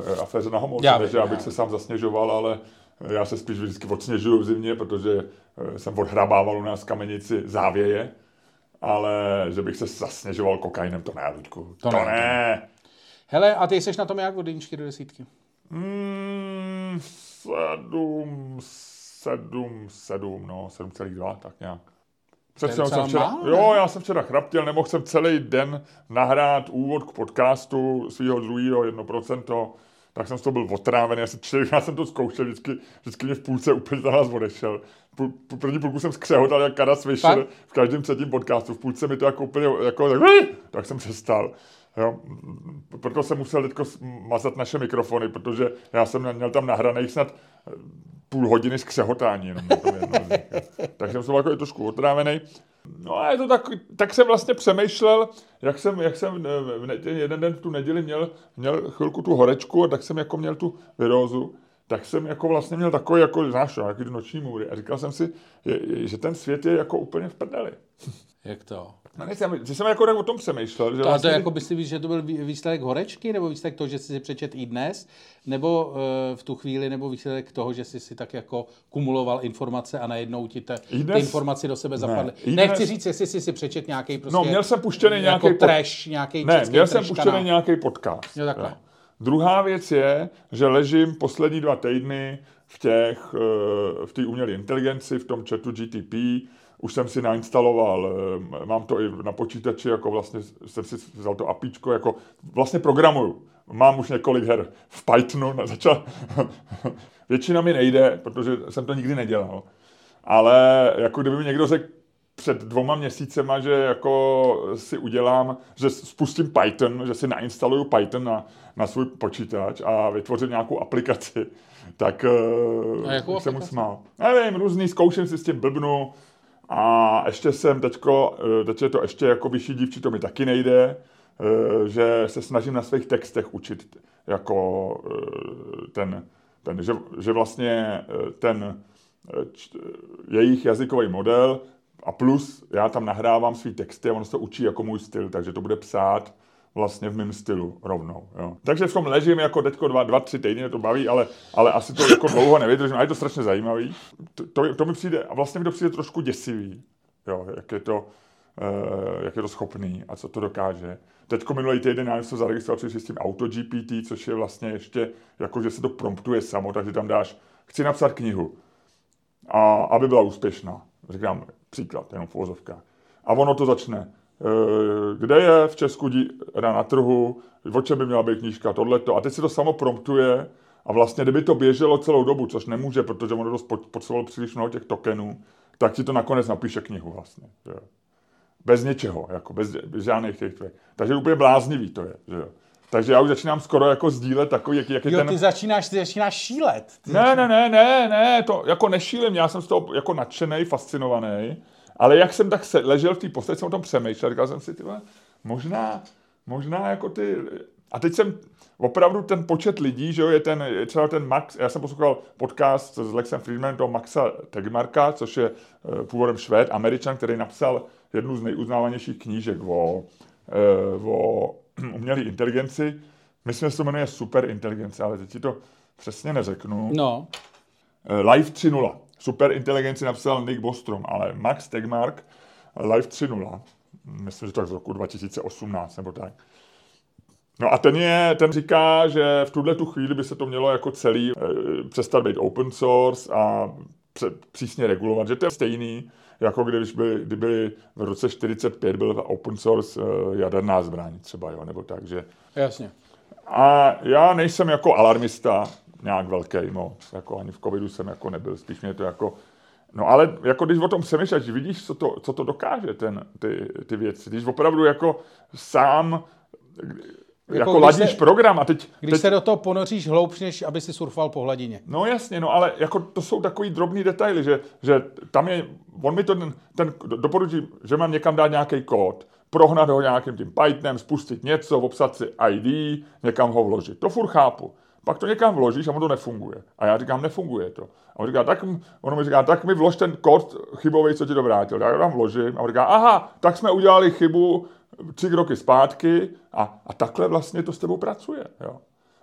e, aféře na Homolce, já, že abych se sám zasněžoval, ale já se spíš vždycky odsněžuju v zimě, protože eh, jsem odhrabával u nás kamenici závěje ale že bych se zasněžoval kokainem, to ne, Luďku. To, to ne. ne. Hele, a ty jsi na tom jak od jedničky do desítky? Mm, sedm, sedm, sedm, no, sedm celých dva, tak nějak. Přece jsem včera, málo, jo, já jsem včera chraptěl, nemohl jsem celý den nahrát úvod k podcastu svého druhého 1%, tak jsem z toho byl otrávený, asi já jsem to zkoušel, vždycky, vždycky mě v půlce úplně ten hlas odešel. Po první půlku jsem skřehotal jak Karas Fischer v každém třetím podcastu, v půlce mi to jako úplně, jako, tak, tak jsem přestal. Jo. Proto jsem musel teď mazat naše mikrofony, protože já jsem měl tam nahraných snad eh, půl hodiny skřehotání. Jenom tak jsem se jako trošku otrávený. No a je to tak, tak jsem vlastně přemýšlel, jak jsem, jak jsem eh, jeden den v tu neděli měl, měl chvilku tu horečku a tak jsem jako měl tu virózu, tak jsem jako vlastně měl takový, jako, znáš, jaký noční můry a říkal jsem si, že ten svět je jako úplně v prdeli. Jak to? No, jsem, že jsem jako o tom přemýšlel. Že to, vlastně... to jako by si víš, že to byl výsledek horečky, nebo výsledek toho, že jsi si přečet i dnes, nebo uh, v tu chvíli, nebo výsledek toho, že jsi si tak jako kumuloval informace a najednou ti te, dnes... ty informace do sebe zapadly. Ne, Nechci říct, jestli jsi si přečet nějaký prostě... No, měl jsem puštěný jako nějaký... trash, nějaký Ne, měl jsem puštěný nějaký podcast. Jo, takhle. Jo. Druhá věc je, že ležím poslední dva týdny v těch, eh, v té umělé inteligenci, v tom chatu GTP, už jsem si nainstaloval, eh, mám to i na počítači, jako vlastně jsem si vzal to apíčko, jako vlastně programuju. Mám už několik her v Pythonu, začal, většina mi nejde, protože jsem to nikdy nedělal. Ale jako kdyby mi někdo řekl před dvoma měsícema, že jako si udělám, že spustím Python, že si nainstaluju Python na, na svůj počítač a vytvořím nějakou aplikaci, tak uh, jsem mu smál. Nevím, různý, zkouším si s tím blbnu, a ještě jsem teďko, eh, teď je to ještě jako vyšší dívči, to mi taky nejde, eh, že se snažím na svých textech učit jako eh, ten, ten že, že vlastně ten jejich jazykový model a plus já tam nahrávám svý texty a ono se učí jako můj styl, takže to bude psát vlastně v mém stylu rovnou. Jo. Takže v tom ležím jako teďko dva, dva, tři týdny, to baví, ale, ale asi to jako dlouho nevydržím, ale je to strašně zajímavý. To, to, to mi přijde, a vlastně mi to přijde trošku děsivý, jo, jak je to, uh, jak je to schopný a co to dokáže. Teďko minulý týden já jsem zaregistroval s tím AutoGPT, což je vlastně ještě, jako že se to promptuje samo, takže tam dáš, chci napsat knihu, a aby byla úspěšná. Říkám příklad, jenom v A ono to začne kde je v Česku díra na trhu, o čem by měla být knížka, tohleto. A teď se to samo promptuje a vlastně, kdyby to běželo celou dobu, což nemůže, protože ono dost potřebovalo příliš mnoho těch tokenů, tak ti to nakonec napíše knihu vlastně. Že? Bez něčeho, jako bez, bez žádných těch tvých. Takže úplně bláznivý to je. Že? Takže já už začínám skoro jako sdílet takový, jaký, jaký jo, ten... ty začínáš, ty začínáš šílet. Ty ne, začínáš... ne, ne, ne, ne, to jako nešílim, já jsem z toho jako nadšený, fascinovaný. Ale jak jsem tak se, ležel v té posteli, jsem o tom přemýšlel, říkal jsem si, tyhle, možná, možná jako ty... A teď jsem opravdu ten počet lidí, že jo, je ten, je třeba ten Max, já jsem poslouchal podcast s Lexem Friedmanem, toho Maxa Tegmarka, což je uh, původem Švéd, Američan, který napsal jednu z nejuznávanějších knížek o, uh, o umělé inteligenci. Myslím, že se to jmenuje super inteligence, ale teď ti to přesně neřeknu. No. Uh, Life 3.0 super inteligenci napsal Nick Bostrom, ale Max Tegmark Live 3.0, myslím, že je z roku 2018 nebo tak. No a ten, je, ten říká, že v tuhle tu chvíli by se to mělo jako celý e, přestat být open source a pře, přísně regulovat, že to je stejný, jako když by, kdyby v roce 45 byl open source e, jaderná zbraň třeba, jo, nebo tak, že... Jasně. A já nejsem jako alarmista nějak velký moc, jako ani v covidu jsem jako nebyl, spíš mě to jako No ale jako když o tom přemýšlíš, vidíš, co to, co to dokáže, ten, ty, ty věci. Když opravdu jako sám jako, jako ladíš se, program a teď... Když teď, se do toho ponoříš hloubš, než aby si surfal po hladině. No jasně, no ale jako to jsou takový drobný detaily, že, že tam je, on mi to ten, ten doporučí, že mám někam dát nějaký kód, prohnat ho nějakým tím Pythonem, spustit něco, obsat si ID, někam ho vložit. To furt chápu. Pak to někam vložíš a ono to nefunguje. A já říkám, nefunguje to. A on říká, tak, ono mi říká, tak mi vlož ten kód chybový, co ti to vrátil. Já tam vložím a on říká, aha, tak jsme udělali chybu tři roky zpátky a, a takhle vlastně to s tebou pracuje. Jo.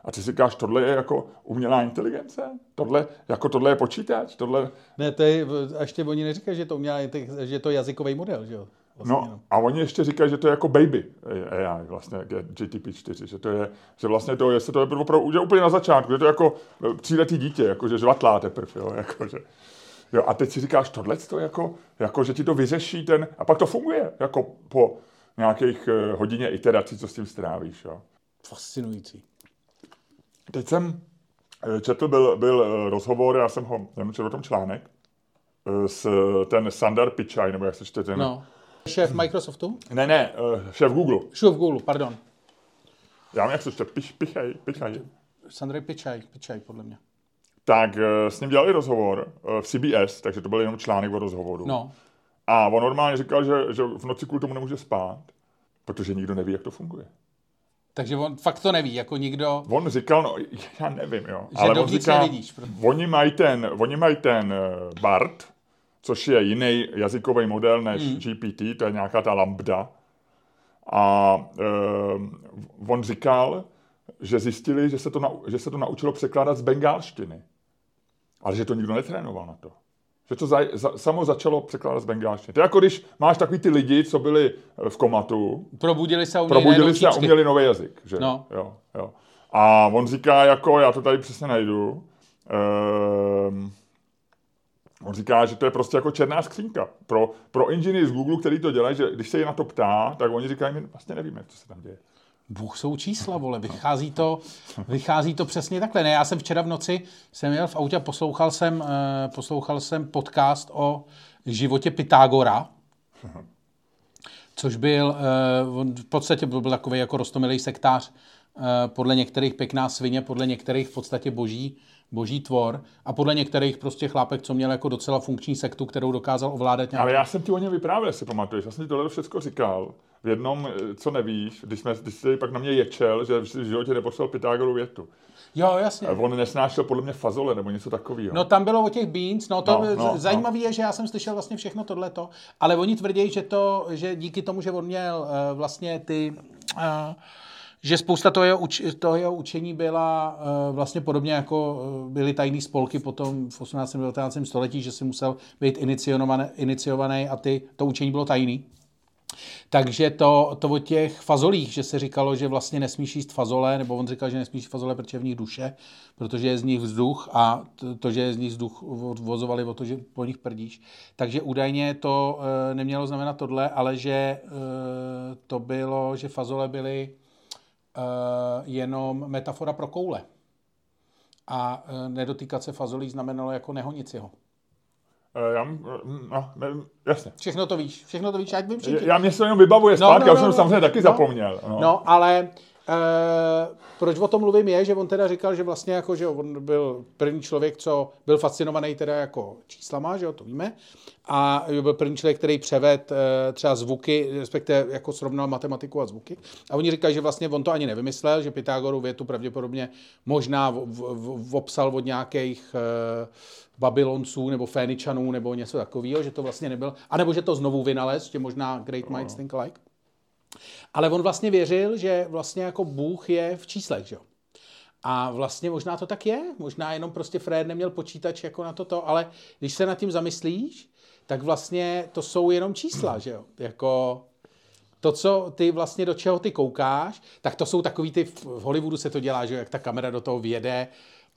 A ty si říkáš, tohle je jako umělá inteligence? Tohle, jako tohle je počítač? Tohle... Ne, to je, ještě oni neříkají, že to umělá, že je to jazykový model, že jo? Vlastně, no, no, a oni ještě říkají, že to je jako baby AI, vlastně GTP4, že to je, že vlastně to je, se to je opravdu že úplně na začátku, že to je jako tříletý dítě, jako že žvatlá teprve, jo, jako že, jo, a teď si říkáš, tohle to jako, jako, že ti to vyřeší ten, a pak to funguje, jako po nějakých eh, hodině iterací, co s tím strávíš, jo. Fascinující. Teď jsem eh, četl, byl, byl eh, rozhovor, já jsem ho, já četl o tom článek, s ten Sandar Pichai, nebo jak se čte ten, no Šéf Microsoftu? Ne, ne, uh, šéf Google. Šéf Google, pardon. Já nevím, jak se Pich, Pichaj, Pichaj. Sandrej Pichaj, Pichaj, podle mě. Tak uh, s ním dělali rozhovor uh, v CBS, takže to byl jenom článek o rozhovoru. No. A on normálně říkal, že, že v noci kvůli tomu nemůže spát, protože nikdo neví, jak to funguje. Takže on fakt to neví, jako nikdo... On říkal, no, já nevím, jo. Že ale on říká, nevidíš. Oni mají ten, oni mají ten BART, což je jiný jazykový model než hmm. GPT, to je nějaká ta lambda. A e, on říkal, že zjistili, že se, to na, že se to naučilo překládat z bengálštiny. Ale že to nikdo netrénoval na to. Že to za, za, samo začalo překládat z bengálštiny. To je jako když máš takový ty lidi, co byli v komatu. Probudili se a uměli, probudili se a uměli nový jazyk. Že? No. Jo, jo. A on říká, jako, já to tady přesně najdu, ehm, On říká, že to je prostě jako černá skřínka. Pro, pro inženýry z Google, který to dělají, že když se je na to ptá, tak oni říkají, my vlastně nevíme, co se tam děje. Bůh jsou čísla, vole, vychází to, vychází to přesně takhle. Ne, já jsem včera v noci, jsem jel v autě a poslouchal jsem, eh, poslouchal jsem podcast o životě Pythagora, což byl, eh, v podstatě byl takový jako rostomilý sektář, eh, podle některých pěkná svině, podle některých v podstatě boží, boží tvor a podle některých prostě chlápek, co měl jako docela funkční sektu, kterou dokázal ovládat nějak. Ale já jsem ti o něm vyprávěl, si pamatuješ, já jsem ti tohle všechno říkal. V jednom, eh, co nevíš, když, jsme, když jsi pak na mě ječel, že v životě neposlal Pythagoru větu. Jo, jasně. On nesnášel podle mě fazole nebo něco takového. No tam bylo o těch beans, no to no, no, zajímavé no. je, že já jsem slyšel vlastně všechno tohleto, ale oni tvrdí, že to, že díky tomu, že on měl uh, vlastně ty uh, že spousta toho jeho, uč, toho jeho učení byla uh, vlastně podobně jako uh, byly tajné spolky potom v 18. a 19. století, že si musel být iniciovaný a ty, to učení bylo tajný. Takže to, to o těch fazolích, že se říkalo, že vlastně nesmíš jíst fazole, nebo on říkal, že nesmíš fazole, protože je v nich duše, protože je z nich vzduch a to, to že je z nich vzduch odvozovali o to, že po nich prdíš. Takže údajně to e, nemělo znamenat tohle, ale že e, to bylo, že fazole byly Eh, jenom metafora pro koule. A eh, nedotýkat se fazolí znamenalo jako nehonit si ho. Eh, já, no, jasně. Všechno to víš, všechno to víš, ať vím všichni. Já mě se jenom vybavuje zpátky, no, no, no, já jsem no, samozřejmě taky no, zapomněl. No, no ale Uh, proč o tom mluvím je, že on teda říkal, že vlastně jako, že on byl první člověk, co byl fascinovaný teda jako číslama, že jo, to víme, a byl první člověk, který převed uh, třeba zvuky, respektive jako srovnal matematiku a zvuky. A oni říkají, že vlastně on to ani nevymyslel, že Pythagoru větu pravděpodobně možná v, v, v, obsal od nějakých uh, Babylonců nebo Féničanů nebo něco takového, že to vlastně nebyl, anebo že to znovu vynalez, že možná Great Minds Think Alike. Ale on vlastně věřil, že vlastně jako Bůh je v číslech, že jo. A vlastně možná to tak je, možná jenom prostě Fred neměl počítač jako na toto, ale když se nad tím zamyslíš, tak vlastně to jsou jenom čísla, že jo. Jako to, co ty vlastně do čeho ty koukáš, tak to jsou takový ty, v Hollywoodu se to dělá, že jo, jak ta kamera do toho vjede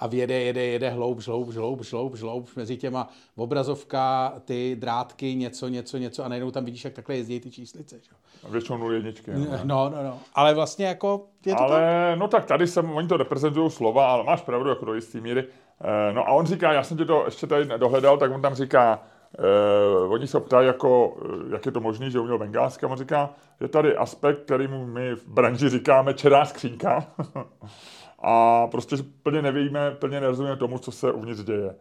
a jede, jede, jede hloub, hloub, hloub, hloub, hloub, mezi těma obrazovka, ty drátky, něco, něco, něco a najednou tam vidíš, jak takhle jezdí ty číslice. Že? Většinou nul jedničky. No, no, no, no. Ale vlastně jako je to ale, tak. no tak tady jsem, oni to reprezentují slova, ale máš pravdu jako do jistý míry. Eh, no a on říká, já jsem ti to ještě tady dohledal, tak on tam říká, Uh, oni se ptají, jako, eh, jak je to možné, že uměl bengálsky. on říká, je tady aspekt, kterýmu my v branži říkáme čerá skřínka. a prostě plně nevíme, plně nerozumíme tomu, co se uvnitř děje.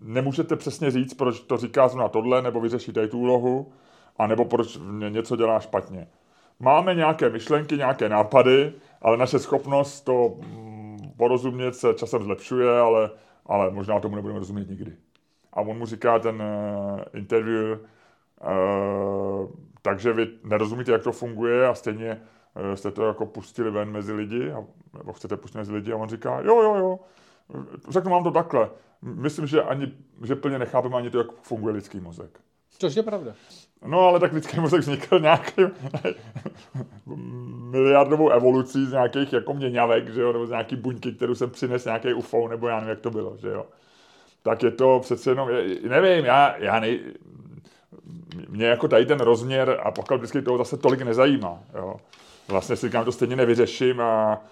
Nemůžete přesně říct, proč to říká zrovna tohle, nebo vyřešit tady tu úlohu, anebo proč něco dělá špatně. Máme nějaké myšlenky, nějaké nápady, ale naše schopnost to mm, porozumět se časem zlepšuje, ale, ale možná tomu nebudeme rozumět nikdy. A on mu říká ten uh, interview, uh, takže vy nerozumíte, jak to funguje a stejně jste to jako pustili ven mezi lidi, a, nebo chcete pustit mezi lidi a on říká, jo, jo, jo, řeknu vám to takhle. Myslím, že ani, že plně nechápeme ani to, jak funguje lidský mozek. Což je pravda. No ale tak lidský mozek vznikl nějakým miliardovou evolucí z nějakých jako měňavek, že jo, nebo z nějaký buňky, kterou jsem přinesl nějaký UFO, nebo já nevím, jak to bylo, že jo. Tak je to přece jenom, nevím, já, já nej, mě jako tady ten rozměr apokalyptický toho zase tolik nezajímá, jo. Vlastně si říkám, to stejně nevyřeším a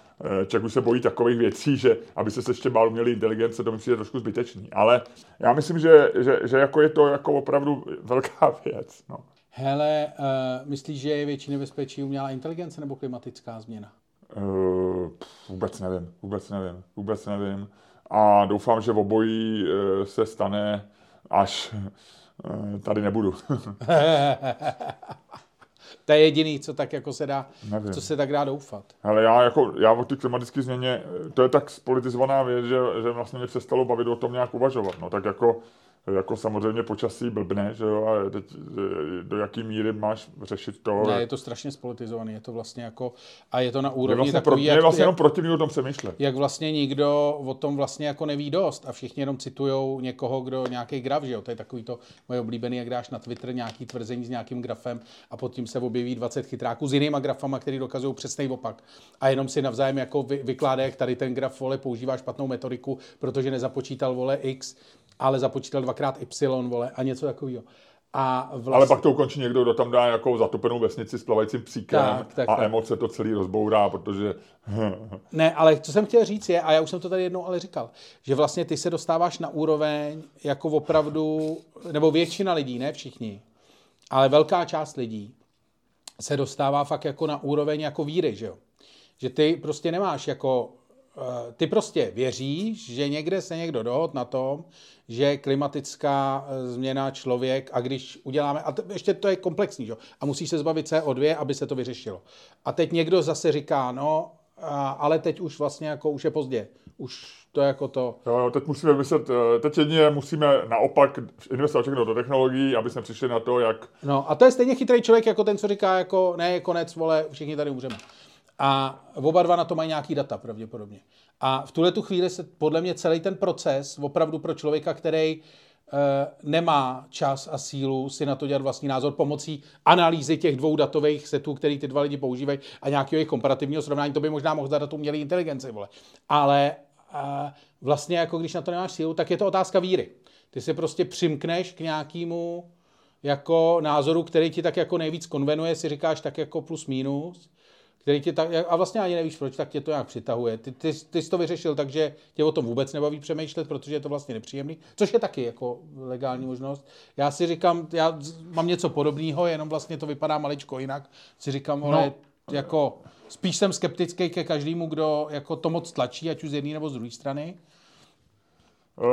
e, člověk už se bojí takových věcí, že aby se ještě bál umělý inteligence, to mi přijde trošku zbytečný. Ale já myslím, že, že, že jako je to jako opravdu velká věc. No. Hele, uh, myslíš, že je větší nebezpečí umělá inteligence nebo klimatická změna? Uh, vůbec nevím, vůbec nevím, vůbec nevím. A doufám, že v obojí uh, se stane, až uh, tady nebudu. to je jediný, co tak jako se dá, Nevím. co se tak dá doufat. Ale já jako, já o té klimatické změně, to je tak spolitizovaná věc, že, že vlastně mě přestalo bavit o tom nějak uvažovat. No tak jako jako samozřejmě počasí blbne, že jo, a teď, do jaký míry máš řešit to. Ne, je to strašně spolitizovaný, je to vlastně jako, a je to na úrovni vlastně takový, pro, jak, je vlastně jenom protivný o tom přemýšlet. Jak vlastně nikdo o tom vlastně jako neví dost a všichni jenom citujou někoho, kdo nějaký graf, že jo, to je takový to moje oblíbený, jak dáš na Twitter nějaký tvrzení s nějakým grafem a pod tím se objeví 20 chytráků s jinýma grafama, který dokazují přesný opak. A jenom si navzájem jako vy, vykládá, jak tady ten graf vole používá špatnou metodiku, protože nezapočítal vole X ale započítal dvakrát Y, vole, a něco takového. A vlastně... Ale pak to ukončí někdo, kdo tam dá jako zatopenou vesnici s plavajícím psíkem tak, tak, a tak. emoce to celý rozbourá, protože... ne, ale co jsem chtěl říct je, a já už jsem to tady jednou ale říkal, že vlastně ty se dostáváš na úroveň jako opravdu, nebo většina lidí, ne všichni, ale velká část lidí se dostává fakt jako na úroveň jako víry, že jo? Že ty prostě nemáš jako ty prostě věříš, že někde se někdo dohod na tom, že klimatická eh, změna člověk, a když uděláme, a to, ještě to je komplexní, že? a musí se zbavit CO2, aby se to vyřešilo. A teď někdo zase říká, no, ale teď už vlastně jako už je pozdě. Už to je jako to. Jo, teď musíme myslet, eh, teď jedině musíme naopak investovat všechno do technologií, aby jsme přišli na to, jak... No a to je stejně chytrý člověk jako ten, co říká, jako ne, konec, vole, všichni tady umřeme. A oba dva na to mají nějaký data pravděpodobně. A v tuhle tu chvíli se podle mě celý ten proces opravdu pro člověka, který e, nemá čas a sílu si na to dělat vlastní názor pomocí analýzy těch dvou datových setů, který ty dva lidi používají a nějakého jejich komparativního srovnání, to by možná mohl zadat umělý inteligenci, vole. Ale e, vlastně jako když na to nemáš sílu, tak je to otázka víry. Ty se prostě přimkneš k nějakému jako názoru, který ti tak jako nejvíc konvenuje, si říkáš tak jako plus minus který tě tak, a vlastně ani nevíš proč, tak tě to nějak přitahuje. Ty, ty, ty jsi to vyřešil tak, že tě o tom vůbec nebaví přemýšlet, protože je to vlastně nepříjemný, což je taky jako legální možnost. Já si říkám, já mám něco podobného, jenom vlastně to vypadá maličko jinak. Si říkám, ale no. jako spíš jsem skeptický ke každému, kdo jako to moc tlačí, ať už z jedné nebo z druhé strany.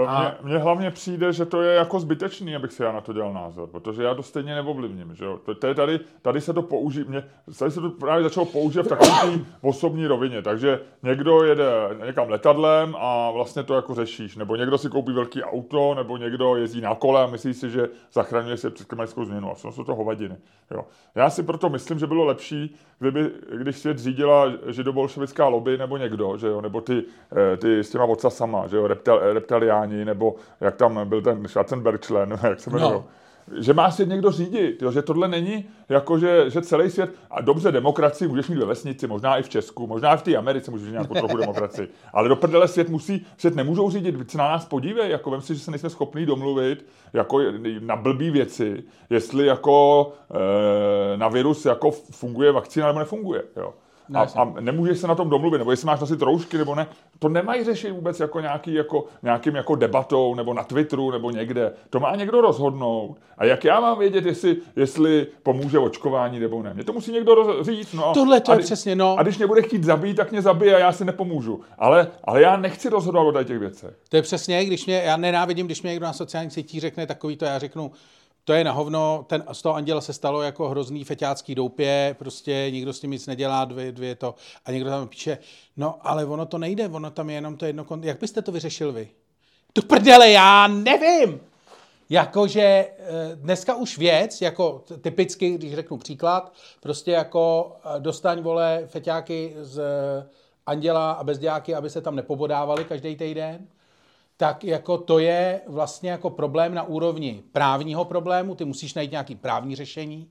A... Mně, hlavně přijde, že to je jako zbytečný, abych si já na to dělal názor, protože já to stejně neovlivním. Že jo? To, to je tady, tady se to použí, mě, tady se to právě začalo používat v takové osobní rovině, takže někdo jede někam letadlem a vlastně to jako řešíš, nebo někdo si koupí velký auto, nebo někdo jezdí na kole a myslí si, že zachraňuje se před klimatickou změnu a jsou to hovadiny. Jo. Já si proto myslím, že bylo lepší, kdyby, když svět řídila židobolševická lobby nebo někdo, že jo, nebo ty, eh, ty s těma sama, že jo, reptil, reptiliáni, nebo jak tam byl ten Schwarzenberg člen, jak se jmenuje. No. že má svět někdo řídit, jo, že tohle není jako, že, že celý svět, a dobře demokracii můžeš mít ve vesnici, možná i v Česku, možná i v té Americe můžeš mít nějakou trochu demokracii, ale do prdele svět musí, svět nemůžou řídit, víc se na nás podívej, jako vem si, že se nejsme schopní domluvit jako na blbý věci, jestli jako e, na virus jako funguje vakcína nebo nefunguje, jo. A, a nemůžeš se na tom domluvit, nebo jestli máš nosit roušky nebo ne. To nemají řešit vůbec jako, nějaký, jako nějakým jako debatou, nebo na Twitteru, nebo někde. To má někdo rozhodnout. A jak já mám vědět, jestli, jestli pomůže očkování nebo ne? Mě to musí někdo roz, říct. No. Tohle to a, je přesně, no. A když mě bude chtít zabít, tak mě zabije a já si nepomůžu. Ale, ale já nechci rozhodovat o těch věcech. To je přesně, když mě, já nenávidím, když mě někdo na sociálních sítích řekne takový to, já řeknu, to je na hovno, ten, z toho anděla se stalo jako hrozný feťácký doupě, prostě nikdo s tím nic nedělá, dvě, dvě to. A někdo tam píše, no ale ono to nejde, ono tam je jenom to jedno, jak byste to vyřešil vy? Tu prdele, já nevím! Jakože eh, dneska už věc, jako typicky, když řeknu příklad, prostě jako eh, dostaň, vole, feťáky z anděla a bezdějáky, aby se tam nepobodávali každý týden, tak jako to je vlastně jako problém na úrovni právního problému, ty musíš najít nějaký právní řešení,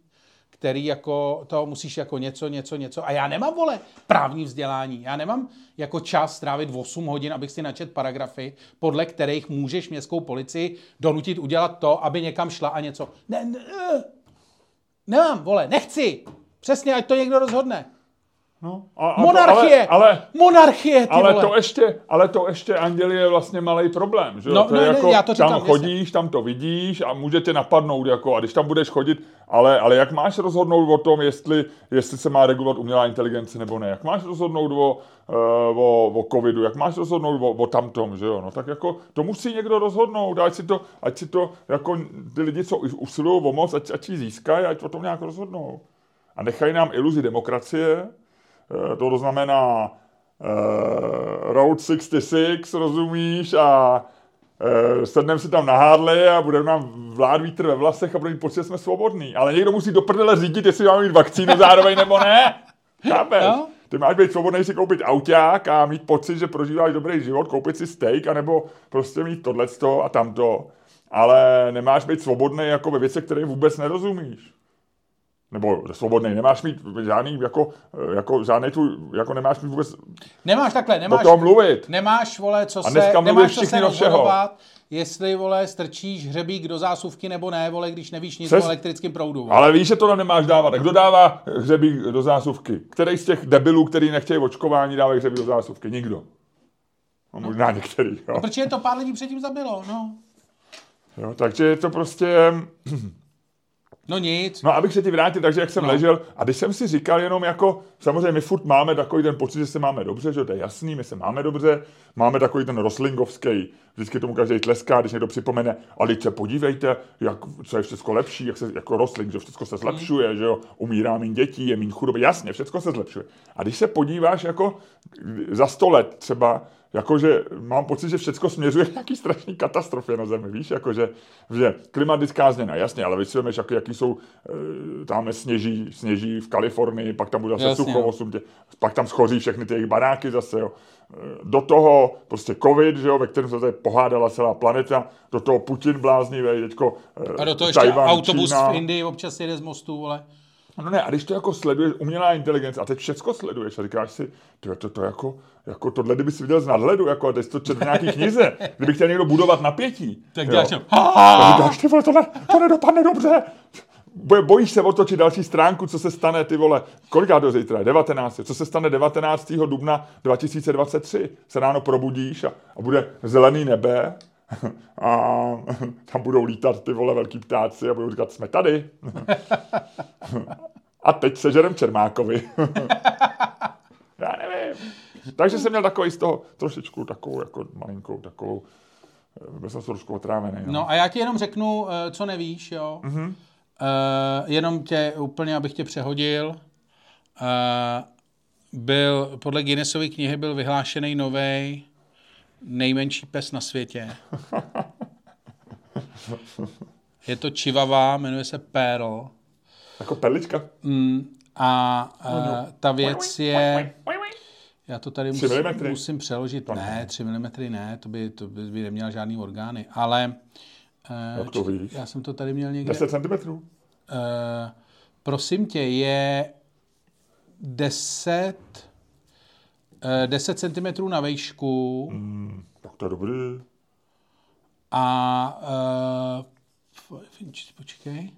který jako to musíš jako něco, něco, něco. A já nemám, vole, právní vzdělání. Já nemám jako čas strávit 8 hodin, abych si načet paragrafy, podle kterých můžeš městskou policii donutit udělat to, aby někam šla a něco. Ne, ne, nemám, vole, nechci. Přesně, ať to někdo rozhodne. No, a, a Monarchie! To, ale, ale, Monarchie, ty ale vole. to ještě, ale to ještě, Anděli, je vlastně malý problém, že No, to no, je ne, jako, já to říkám, tam chodíš, tam to vidíš a může tě napadnout, jako, a když tam budeš chodit, ale, ale jak máš rozhodnout o tom, jestli, jestli se má regulovat umělá inteligence nebo ne, jak máš rozhodnout o, eh, o, o covidu, jak máš rozhodnout o, o tamtom, že jo, no, tak jako to musí někdo rozhodnout, ať si to, ať si to, jako ty lidi, co usilují o moc, ať, ať ji získají, ať o tom nějak rozhodnou. A nechají nám iluzi demokracie, to znamená uh, Road 66, rozumíš, a uh, sedneme si tam na hádle a budeme nám vlád vítr ve vlasech a budeme mít pocit, že jsme svobodní. Ale někdo musí do prdele řídit, jestli máme mít vakcínu zároveň nebo ne. Chápeš? No? Ty máš být svobodný si koupit auták a mít pocit, že prožíváš dobrý život, koupit si steak, anebo prostě mít tohleto a tamto. Ale nemáš být svobodný jako ve věcech, které vůbec nerozumíš nebo svobodný, nemáš mít žádný, jako, jako žádný tu, jako nemáš mít vůbec Nemáš takhle, nemáš, o tom mluvit. Nemáš, vole, co A se, nemáš co se do všeho. rozhodovat, jestli, vole, strčíš hřebík do zásuvky nebo ne, vole, když nevíš nic Přes- o elektrickém proudu. Vole. Ale víš, že to nemáš dávat. A kdo dává hřebík do zásuvky? Který z těch debilů, který nechtějí očkování, dává hřebík do zásuvky? Nikdo. No, možná některý, jo. Protože to pár lidí předtím zabilo, no. jo. Takže je to prostě... No nic. No, abych se ti vrátil, takže jak jsem No. ležel, a když jsem si říkal jenom jako, samozřejmě my furt máme takový ten pocit, že se máme dobře, že to je jasný, my se máme dobře, máme takový ten roslingovský, vždycky tomu každý tleská, když někdo připomene, ale se podívejte, jak, co je všechno lepší, jak se, jako rostlin, že všechno se zlepšuje, že jo, umírá méně dětí, je méně chudoby, jasně, všechno se zlepšuje. A když se podíváš jako za sto let třeba, jakože mám pocit, že všechno směřuje k nějaký strašný katastrofě na Zemi, víš, jakože že klimatická změna, jasně, ale vemeš, jak, jaký jsou, e, tam sněží, sněží v Kalifornii, pak tam bude zase Jasně, sucho, no. 8 tě, pak tam schoří všechny ty jejich baráky zase, jo. E, Do toho prostě covid, že jo, ve kterém se tady pohádala celá planeta, do toho Putin bláznivý, teďko e, A do toho ještě Tajvan, autobus Čína. v Indii občas jede z mostu, vole. No ne, a když to jako sleduješ, umělá inteligence, a teď všecko sleduješ a říkáš si, to, to, to jako, jako tohle, kdyby si viděl z nadhledu, jako a teď to četl v nějaký knize, kdyby chtěl někdo budovat napětí. Tak děláš A říkáš, ty vole, to, ne, to nedopadne dobře. Bo- Bojíš se otočit další stránku, co se stane, ty vole, koliká to zítra je? 19. Co se stane 19. dubna 2023? Se ráno probudíš a, a bude zelený nebe a tam budou lítat ty vole velký ptáci a budou říkat, jsme tady. A teď sežerem Čermákovi. Já nevím. Takže jsem měl takový z toho trošičku takovou, jako malinkou takovou, eh, byl jsem trošku otrávený. No. No a já ti jenom řeknu, eh, co nevíš, jo. Mhm. Mm-hmm. Uh, jenom tě úplně, abych tě přehodil. Uh, byl, podle Guinnessovy knihy byl vyhlášený nový nejmenší pes na světě. Je to Chihuahua, jmenuje se Pearl. Jako perlička. Mm, a uh, ta věc je... Já to tady musím, musím přeložit. Ne, 3 mm ne, to by, to by, neměla žádný orgány. Ale Eh, Jak to víš? Já jsem to tady měl někde. 10 cm? Eh, prosím tě, je 10, eh, 10 cm na výšku Hmm, tak to je dobrý. a uh, počkej.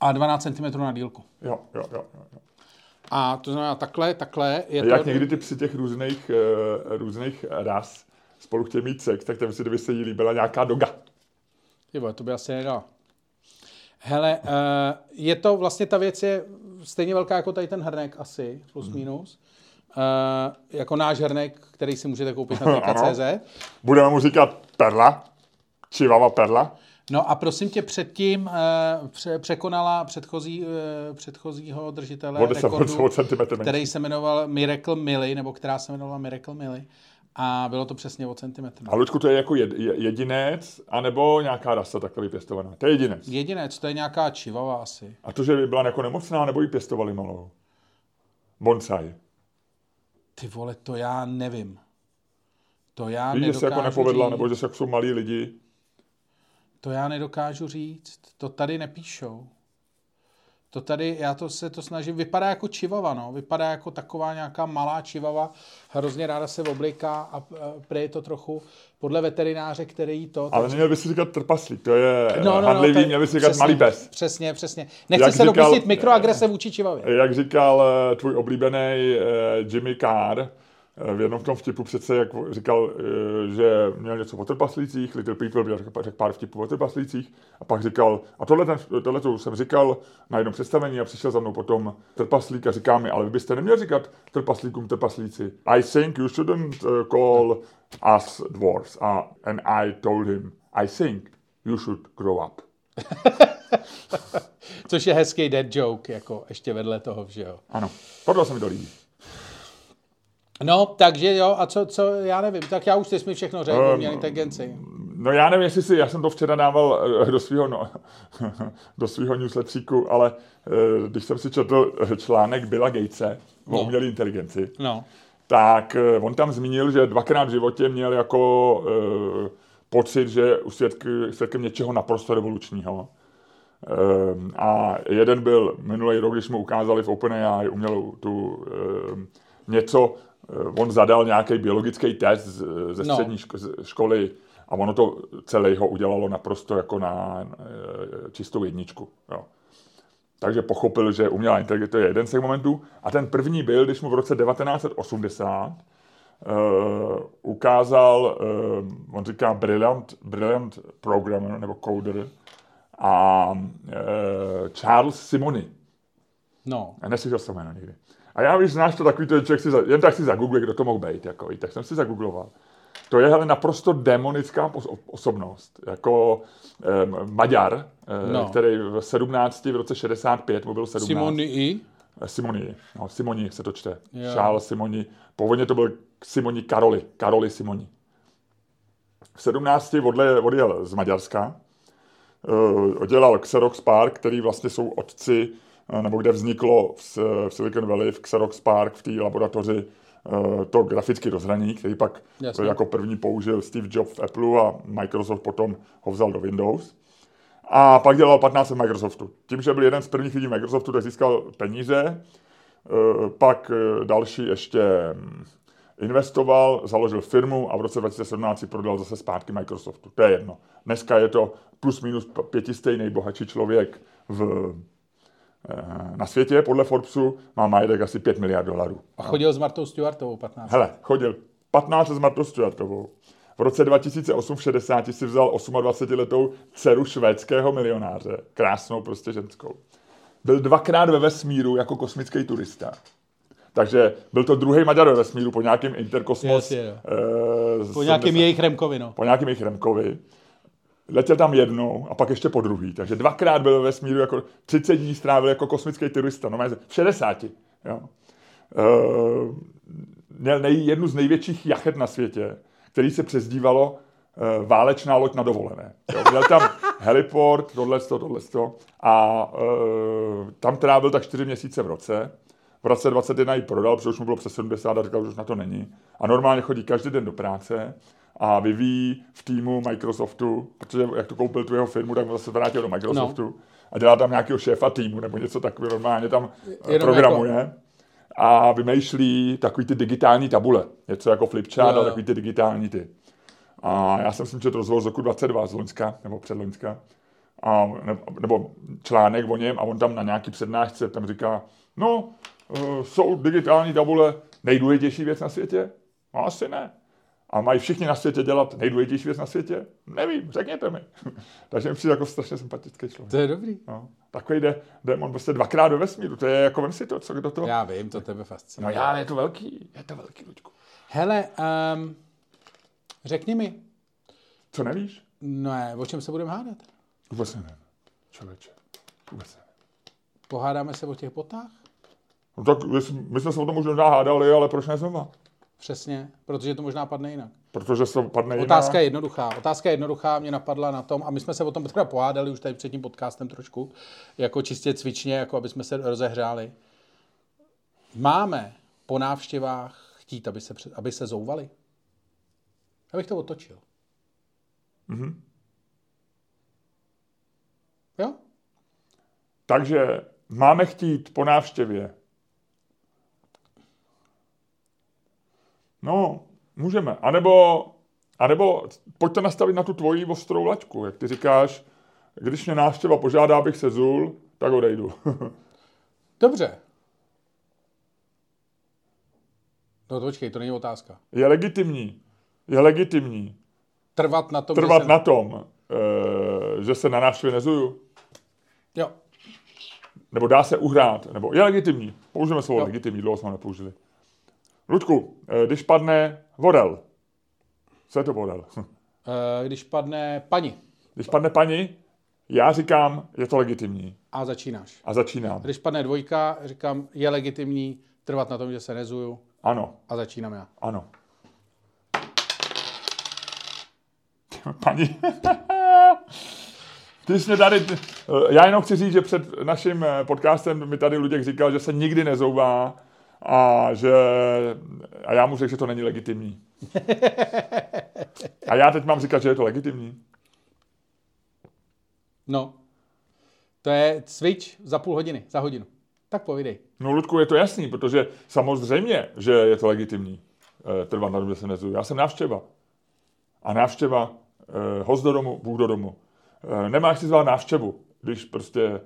A 12 cm na dílku. Jo, jo, jo. jo. jo. A to znamená takhle, takhle. Je Jak to, někdy ty psy těch různých, uh, různých ras spolu chtějí mít sex, tak tam si kdyby se jí líbila nějaká doga. Ty vole, to by asi nedal. Hele, uh, je to vlastně ta věc je stejně velká jako tady ten hrnek asi, plus Mhm. minus. Uh, jako náš hrnek, který si můžete koupit na. TK.cz. Budeme mu říkat perla, čivava perla. No a prosím tě, předtím uh, pře- překonala předchozí, uh, předchozího držitele O 10 rekordu, který se jmenoval Miracle Millie, nebo která se jmenovala Miracle Millie. A bylo to přesně o centimetr. A Lučku, to je jako jed, je- jedinec, anebo nějaká rasa takhle vypěstovaná? To je jedinec. Jedinec, to je nějaká čivava asi. A to, že by byla jako nemocná, nebo ji pěstovali malou? Bonsai. Ty vole, to já nevím. To já Víš, že se jako nepovedla, říct. nebo že se jsou malí lidi. To já nedokážu říct. To tady nepíšou. To tady, já to se to snažím, vypadá jako čivava, no. Vypadá jako taková nějaká malá čivava. Hrozně ráda se obliká a a prý je to trochu podle veterináře, který jí to... Ale neměl by si říkat trpaslík, to je No, no, handlivý, to je- měl by si říkat přesně, malý pes. Přesně, přesně. Nechci Jak se říkal- dopustit mikroagrese vůči čivavě. Jak říkal eh, tvůj oblíbený eh, Jimmy Carr, eh, v jednom tom vtipu přece, jak říkal, eh, že měl něco o trpaslících, Little People řekl, řekl pár vtipů o trpaslících a pak říkal, a tohle, ten, tohle to jsem říkal na jednom představení a přišel za mnou potom trpaslík a říká mi, ale vy byste neměl říkat trpaslíkům trpaslíci. I think you shouldn't uh, call us dwarfs. Uh, and I told him, I think you should grow up. Což je hezký dead joke, jako ještě vedle toho, že jo. Ano, tohle se mi to líbí. No, takže jo, a co, co, já nevím, tak já už jsi mi všechno řekl, Um, měl inteligenci. No já nevím, jestli si, já jsem to včera dával eh, do svého no, do svého newsletteríku, ale eh, když jsem si četl článek Billa Gatese o No. umělé inteligenci, No, tak eh, on tam zmínil, že dvakrát v životě měl jako uh, pocit, že u svědky, svědkem něčeho naprosto revolučního. Um, a jeden byl minulý rok, když mu ukázali v OpenAI umělou tu um, něco, eh, on zadal nějaký biologický test z- ze No. střední z- školy a ono to celé ho udělalo naprosto jako na eh, čistou jedničku. Jo. Takže pochopil, že umělá inteligence to je jeden z těch momentů. A ten první byl, když mu v roce 1980 uh, ukázal, uh, on říká brilliant, brilliant programmer nebo coder, a uh, Charles Simony. no. A neslyšel jsem jméno nikdy. A já, víš, znáš to takový, to, člověk si za, jen tak si zagoogluje, kdo to mohl být, jako, tak jsem si zagoogloval. To je hele, naprosto demonická osobnost. Jako um, Maďar, no. No. který v 17, v roce 65, mu byl 17. Simony i? Simoni, no, Simoni se to čte. Jo. Charles Simoni. Původně to byl Simoni Karoli, Karoli Simoni. V 17 odle, odjel z Maďarska, uh, dělal Xerox Park, který vlastně jsou otci, eh, nebo kde vzniklo v, v Silicon Valley, v Xerox Park, v té laboratoři, eh, to grafické rozhraní, který pak Jasně. jako první použil Steve Jobs v Apple a Microsoft potom ho vzal do Windows. A pak dělal 15 v Microsoftu. Tím, že byl jeden z prvních lidí Microsoftu, tak získal peníze, eh, pak eh, další ještě hm, investoval, založil firmu a v roce 2017 si prodal zase zpátky Microsoftu. To je jedno. Dneska je to plus minus p- pětistý nejbohatší člověk v, eh, na světě, podle Forbesu má majetek asi 5 miliard dolarů. A chodil s Martou Stewartovou 15. Hele, chodil 15 s Martou Stuartovou. V roce 2008 v 60 si vzal 28-letou dceru švédského milionáře, krásnou prostě ženskou. Byl dvakrát ve vesmíru jako kosmický turista. Takže byl to druhý Maďar ve vesmíru po nějakém interkosmos. Jasně, jo. eh, Po nějakém 70 jejich Remkovi, no. po nějakém jejich Remkovi. Letěl tam jednou a pak ještě po druhý. Takže dvakrát byl ve vesmíru, jako 30 dní strávil jako kosmický turista. No, v 60. Jo. Uh, měl nej, jednu z největších jachet na světě, který se přezdívalo uh, válečná loď na dovolené. Jo. Měl tam heliport, tohle, tohle, a uh, tam trávil tak 4 měsíce v roce. V roce 21 ji prodal, protože už mu bylo přes 70 a říkal, že už na to není. A normálně chodí každý den do práce a vyvíjí v týmu Microsoftu, protože jak to koupil tu jeho firmu, tak mu zase vrátil do Microsoftu no. a dělá tam nějakého šéfa týmu nebo něco takového, normálně tam Jenom programuje. Jako... A vymýšlí takový ty digitální tabule, něco jako flipchart, no, a takový ty digitální ty. A já jsem si četl rozhovor z roku 22 z Loňska, nebo před Loňska, a, nebo článek o něm a on tam na nějaký přednášce tam říká, no, uh, jsou digitální tabule nejdůležitější věc na světě? No asi ne. A mají všichni na světě dělat nejdůležitější věc na světě? Nevím, řekněte mi. Takže mi přijde jako strašně sympatický člověk. To je dobrý. No. Takový jde, jde on prostě dvakrát do vesmíru. To je jako vem si to, co kdo to... Já vím, to tebe fascinuje. No já, je to velký, je to velký, Luďku. Hele, um, řekni mi. Co nevíš? Ne, o čem se budeme hádat? Vůbec nevím, člověče. Vůbec nevím. Pohádáme se o těch botách? No tak my jsme se o tom možná hádali, ale proč ne znova? Přesně, protože to možná padne jinak. Protože se padne jinak. Otázka je jednoduchá. Otázka je jednoduchá, mě napadla na tom, a my jsme se o tom teda pohádali už tady před tím podcastem trošku, jako čistě cvičně, jako aby jsme se rozehřáli. Máme po návštěvách chtít, aby se, aby se zouvali? Já bych to otočil. Mm-hmm. Jo? Takže máme chtít po návštěvě. No, můžeme. A nebo, a nebo pojďte nastavit na tu tvoji ostrou laťku. Jak ty říkáš, když mě návštěva požádá, abych se zul, tak odejdu. Dobře. No to počkej, to není otázka. Je legitimní. Je legitimní. Trvat na tom, Trvat že se... na tom, e, že se na návštěvě nezuju. Jo. Nebo dá se uhrát, nebo je legitimní. Použijeme slovo jo. legitimní, dlouho jsme nepoužili. Ludku, eh, když padne vodel, co je to vodel? Eh, když padne paní. Když padne paní, já říkám, je to legitimní. A začínáš. A začínám. Když padne dvojka, říkám, je legitimní trvat na tom, že se nezuju. Ano. A začínám já. Ano. Paní. Ty jsi mě tady, eh, já jenom chci říct, že před naším podcastem mi tady Luděk říkal, že se nikdy nezouvá, a že a já mu řekl, že to není legitimní. A já teď mám říkat, že je to legitimní. No. To je switch za půl hodiny, za hodinu. Tak povídej. No, Ludku, je to jasný, protože samozřejmě, že je to legitimní eh, trvat na se nezuju. Já jsem návštěva. A návštěva, eh, host do domu, Bůh do domu. Eh, nemáš si zvat návštěvu, když prostě eh,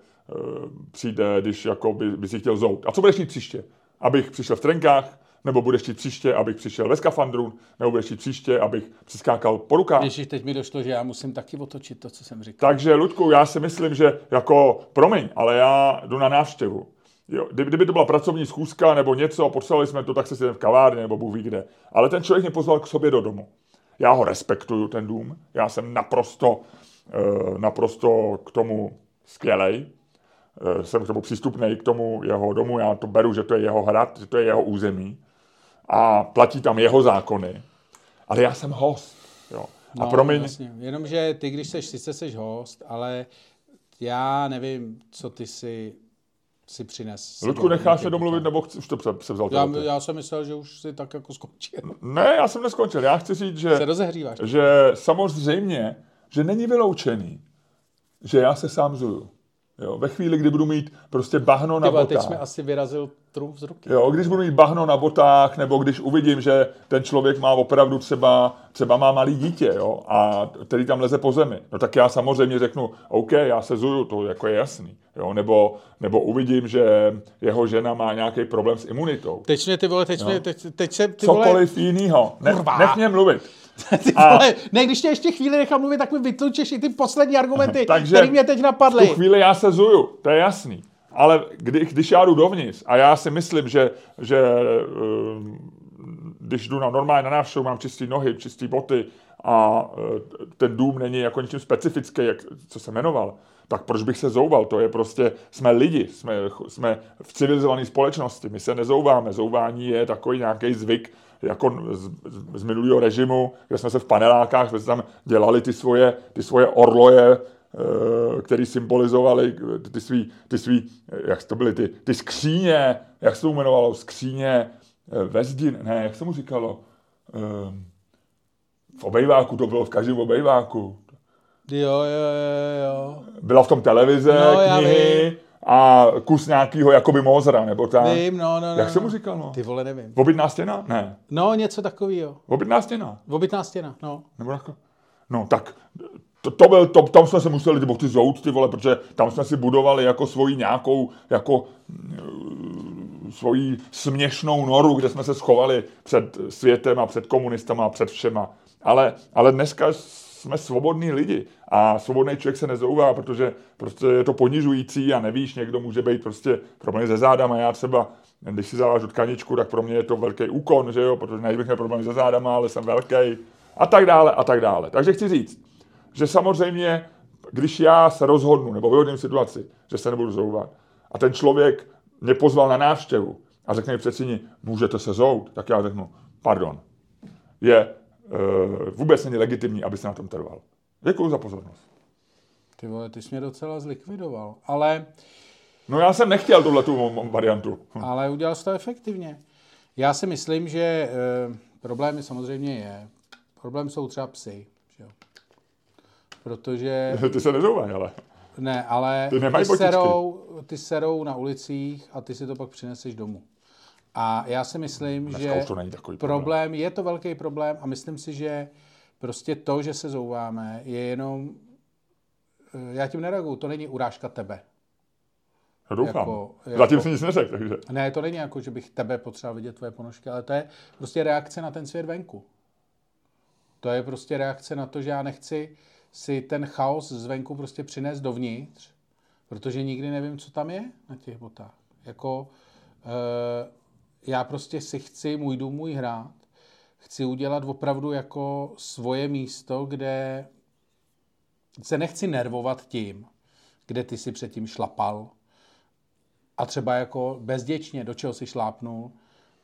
přijde, když jako by, by si chtěl zout. A co budeš mít příště? Abych přišel v trenkách, nebo budeš chtít příště, abych přišel ve skafandru, nebo budeš chtít příště, abych přiskákal po rukách. Ježíš, teď mi došlo, že já musím taky otočit to, co jsem říkal. Takže, Ludku, já si myslím, že jako, promiň, ale já jdu na návštěvu. Jo, kdyby to byla pracovní schůzka nebo něco, potřebovali jsme to, tak se si v kavárně nebo Bůh ví kde. Ale ten člověk mě pozval k sobě do domu. Já ho respektuju, ten dům. Já jsem naprosto, eh, naprosto k tomu skvělej. Eh, jsem k tomu přístupný k tomu jeho domu, já to beru, že to je jeho hrad, že to je jeho území a platí tam jeho zákony. Ale já jsem host. Jo. A no, promiň... Jasně. Jenomže ty, když seš, sice seš host, ale já nevím, co ty si si přines. Ludku, necháš se domluvit, nebo chci, už to převzal? Já, já jsem myslel, že už si tak jako skončil. Ne, já jsem neskončil. Já chci říct, že, se rozehříváš. že samozřejmě, že není vyloučený, že já se sám zuju. Jo, ve chvíli, kdy budu mít prostě bahno na Tyba, botách. teď jsme asi vyrazil trům z ruky. Jo, když budu mít bahno na botách, nebo když uvidím, že ten člověk má opravdu třeba, třeba má malý dítě, jo, a který tam leze po zemi, no tak já samozřejmě řeknu, OK, já se zuju, to jako je jasný. Jo, nebo, nebo uvidím, že jeho žena má nějaký problém s imunitou. Teď mě ty vole, teď, mě, teď, teď se ty Cokoliv vole... jinýho. Ne, nech mě mluvit. Ty a... vole, ne, když tě ještě chvíli nechám mluvit, tak mi vytlučeš i ty poslední argumenty, které mě teď napadly. V tu chvíli já se zuju, to je jasný. Ale kdy, když já jdu dovnitř a já si myslím, že, že uh, když jdu na normálně na návštěvu, mám čisté nohy, čisté boty a uh, ten dům není jako něčím specifický, jak, co se jmenoval, tak proč bych se zouval? To je prostě, jsme lidi, jsme, jsme v civilizované společnosti, my se nezouváme. Zouvání je takový nějaký zvyk, jako z, z minulého režimu, kde jsme se v panelákách, jsme tam dělali ty svoje, ty svoje orloje, eh, který symbolizovali ty svý, ty svý, jak to byly, ty, ty skříně, jak se to jmenovalo, skříně eh, Vezdin, ne, jak se mu říkalo, eh, v obejváku, to bylo v každém obejváku. Jo, jo, jo, jo. Byla v tom televize, No, knihy a kus nějakýho jakoby Mozra, nebo tak. Vím, no, no, no. Jak se mu říkal, no? Ty vole, nevím. Obytná stěna? Ne. No, něco takového. Obytná stěna. Obytná stěna, no. Nebo jako... No tak, to, to byl, to, tam jsme se museli ty boty zout, ty vole, protože tam jsme si budovali jako svoji nějakou, jako eh, svoji směšnou noru, kde jsme se schovali před světem a před komunistama a před všema. Ale, ale dneska jsme svobodní lidi a svobodný člověk se nezouvá, protože prostě je to ponižující a nevíš, někdo může být prostě problém se zádama. Já třeba, když si zavážu tkaničku, tak pro mě je to velký úkon, že jo, protože nebych měl problém se zádama, ale jsem velký a tak dále a tak dále. Takže chci říct, že samozřejmě, když já se rozhodnu nebo vyhodím situaci, že se nebudu zouvat a ten člověk mě pozval na návštěvu a řekne mi přeci, můžete se zout, tak já řeknu, pardon, je vůbec není legitimní, aby se na tom trval. Děkuji za pozornost. Ty vole, ty jsi mě docela zlikvidoval. Ale, No já jsem nechtěl tuhle tu variantu. Hm. ale udělal jsi to efektivně. Já si myslím, že e, problémy samozřejmě je. Problém jsou třeba psy. Že jo? Protože Ty se nezouvají, ale. Ne, ale Ty ty, serou, ty serou na ulicích a ty si to pak přineseš domů. A já si myslím, Dneska že už to není takový problém. problém, je to velký problém a myslím si, že prostě to, že se zouváme, je jenom, eh, já tím nereaguju, to není urážka tebe. Já doufám. jako- jako- Zatím si nic neřekl, takže. Ne, to není jako, že bych tebe potřeboval vidět tvoje ponožky, ale to je prostě reakce na ten svět venku. To je prostě reakce na to, že já nechci si ten chaos zvenku prostě přinést dovnitř, protože nikdy nevím, co tam je na těch botách. Jako, e, já prostě si chci můj dům, můj hrát, chci udělat opravdu jako svoje místo, kde se nechci nervovat tím, kde ty si předtím šlapal, a třeba jako bezděčně, do čeho si šlápnul,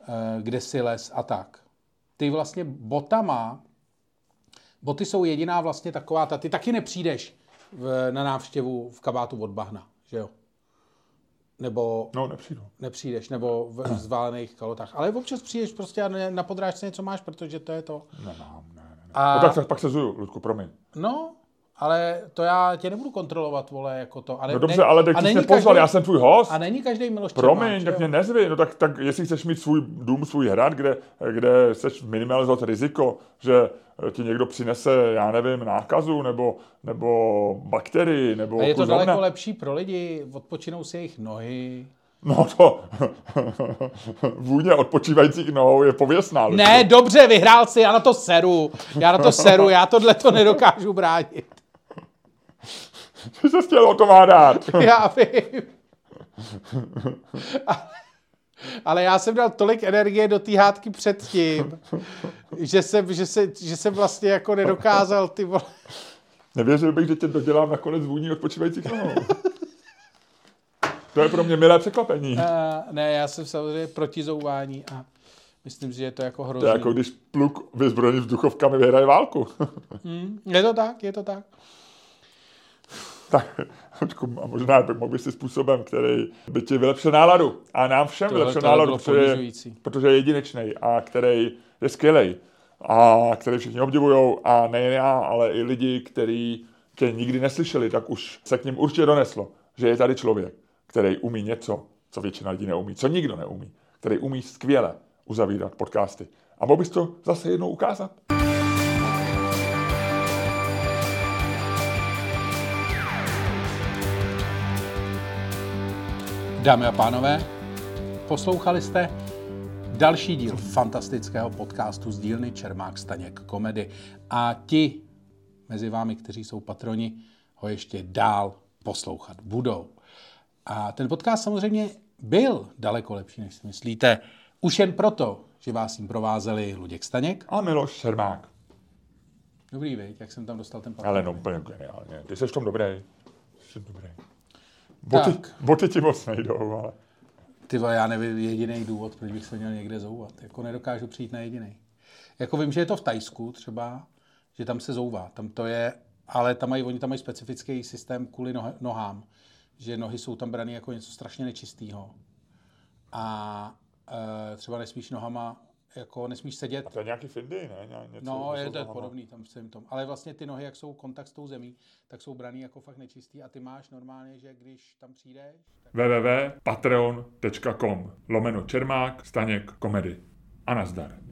eh, kde si les a tak. Ty vlastně botama, boty jsou jediná vlastně taková, ta, ty taky nepřijdeš v, na návštěvu v kabátu od bahna, že jo? Nebo No, nepřijdu. nepřijdeš, nebo v zválených kalotách. Ale občas přijdeš prostě a na podrážce něco máš, protože to je to. Nemám, ne, ne. ne. A- No tak, tak pak se zuju, Ludku, promiň. No, ale to já tě nebudu kontrolovat, vole, jako to. A ne, No dobře, ne, ale ty jsi pozval, já jsem tvůj host. A není každý Miloš Promiň, tak mě nezvi, no tak, tak jestli chceš mít svůj dům, svůj hrad, kde, kde chceš minimalizovat riziko, že ti někdo přinese, já nevím, nákazu, nebo, nebo bakterii, nebo A je to daleko lepší pro lidi, odpočinou si jejich nohy. No to, vůně odpočívajících nohou je pověstná. Ludku. Ne, dobře, vyhrál si, já na to seru. Já na to seru, já tohle to nedokážu bránit. Ty se chtěl o to má dát. Já vím. Ale- Ale já jsem dal tolik energie do té hádky předtím, že jsem, že, se, že jsem vlastně jako nedokázal ty vole. Nevěřil bych, že tě dodělám nakonec vůní odpočívajících nohou. To je pro mě milé překvapení. Uh, ne, já jsem samozřejmě proti zouvání a myslím, že je to jako To hrozný. je jako když pluk vyzbrojený vzduchovkami vyhraje válku. Je to tak, je to tak. Tak, a možná by si způsobem, který by ti vylepšil náladu. A nám všem Tohle- vylepšil tohle náladu, protože, protože je jedinečný a který je skvělý. A který všichni obdivují. A nejen já, ale i lidi, kteří tě nikdy neslyšeli, tak už se k ním určitě doneslo, že je tady člověk, který umí něco, co většina lidí neumí, co nikdo neumí, který umí skvěle uzavírat podcasty. A mohl bys to zase jednou ukázat? Dámy a pánové, poslouchali jste další díl fantastického podcastu z dílny Čermák Staněk Komedy. A ti mezi vámi, kteří jsou patroni, ho ještě dál poslouchat budou. A ten podcast samozřejmě byl daleko lepší, než si myslíte. Už jen proto, že vás jim provázeli Luděk Staněk. A Miloš Šermák. Dobrý, viď, jak jsem tam dostal ten papír. Ale no úplně geniálně. Ty jsi v tom dobrý. Jsi dobrý. Boty, Tak. boty ti moc nejdou, ale... Ty já nevím jediný důvod, proč bych se měl někde zouvat. Jako nedokážu přijít na jediný. Jako vím, že je to v Tajsku třeba, že tam se zouvá. Tam to je, ale tam mají, oni tam mají specifický systém kvůli noh, nohám. Že nohy jsou tam brané jako něco strašně nečistého. A e, třeba nesmíš nohama jako nesmíš sedět. A to je nějaký findy, ne? Ně, něco, No, něco je to nohama. podobný tam v tom. Ale vlastně ty nohy, jak jsou kontakt s tou zemí, tak jsou braný jako fakt nečistý a ty máš normálně, že když tam přijdeš, tak www.patreon.com lomeno Čermák, Staněk, Komedy. A nazdar.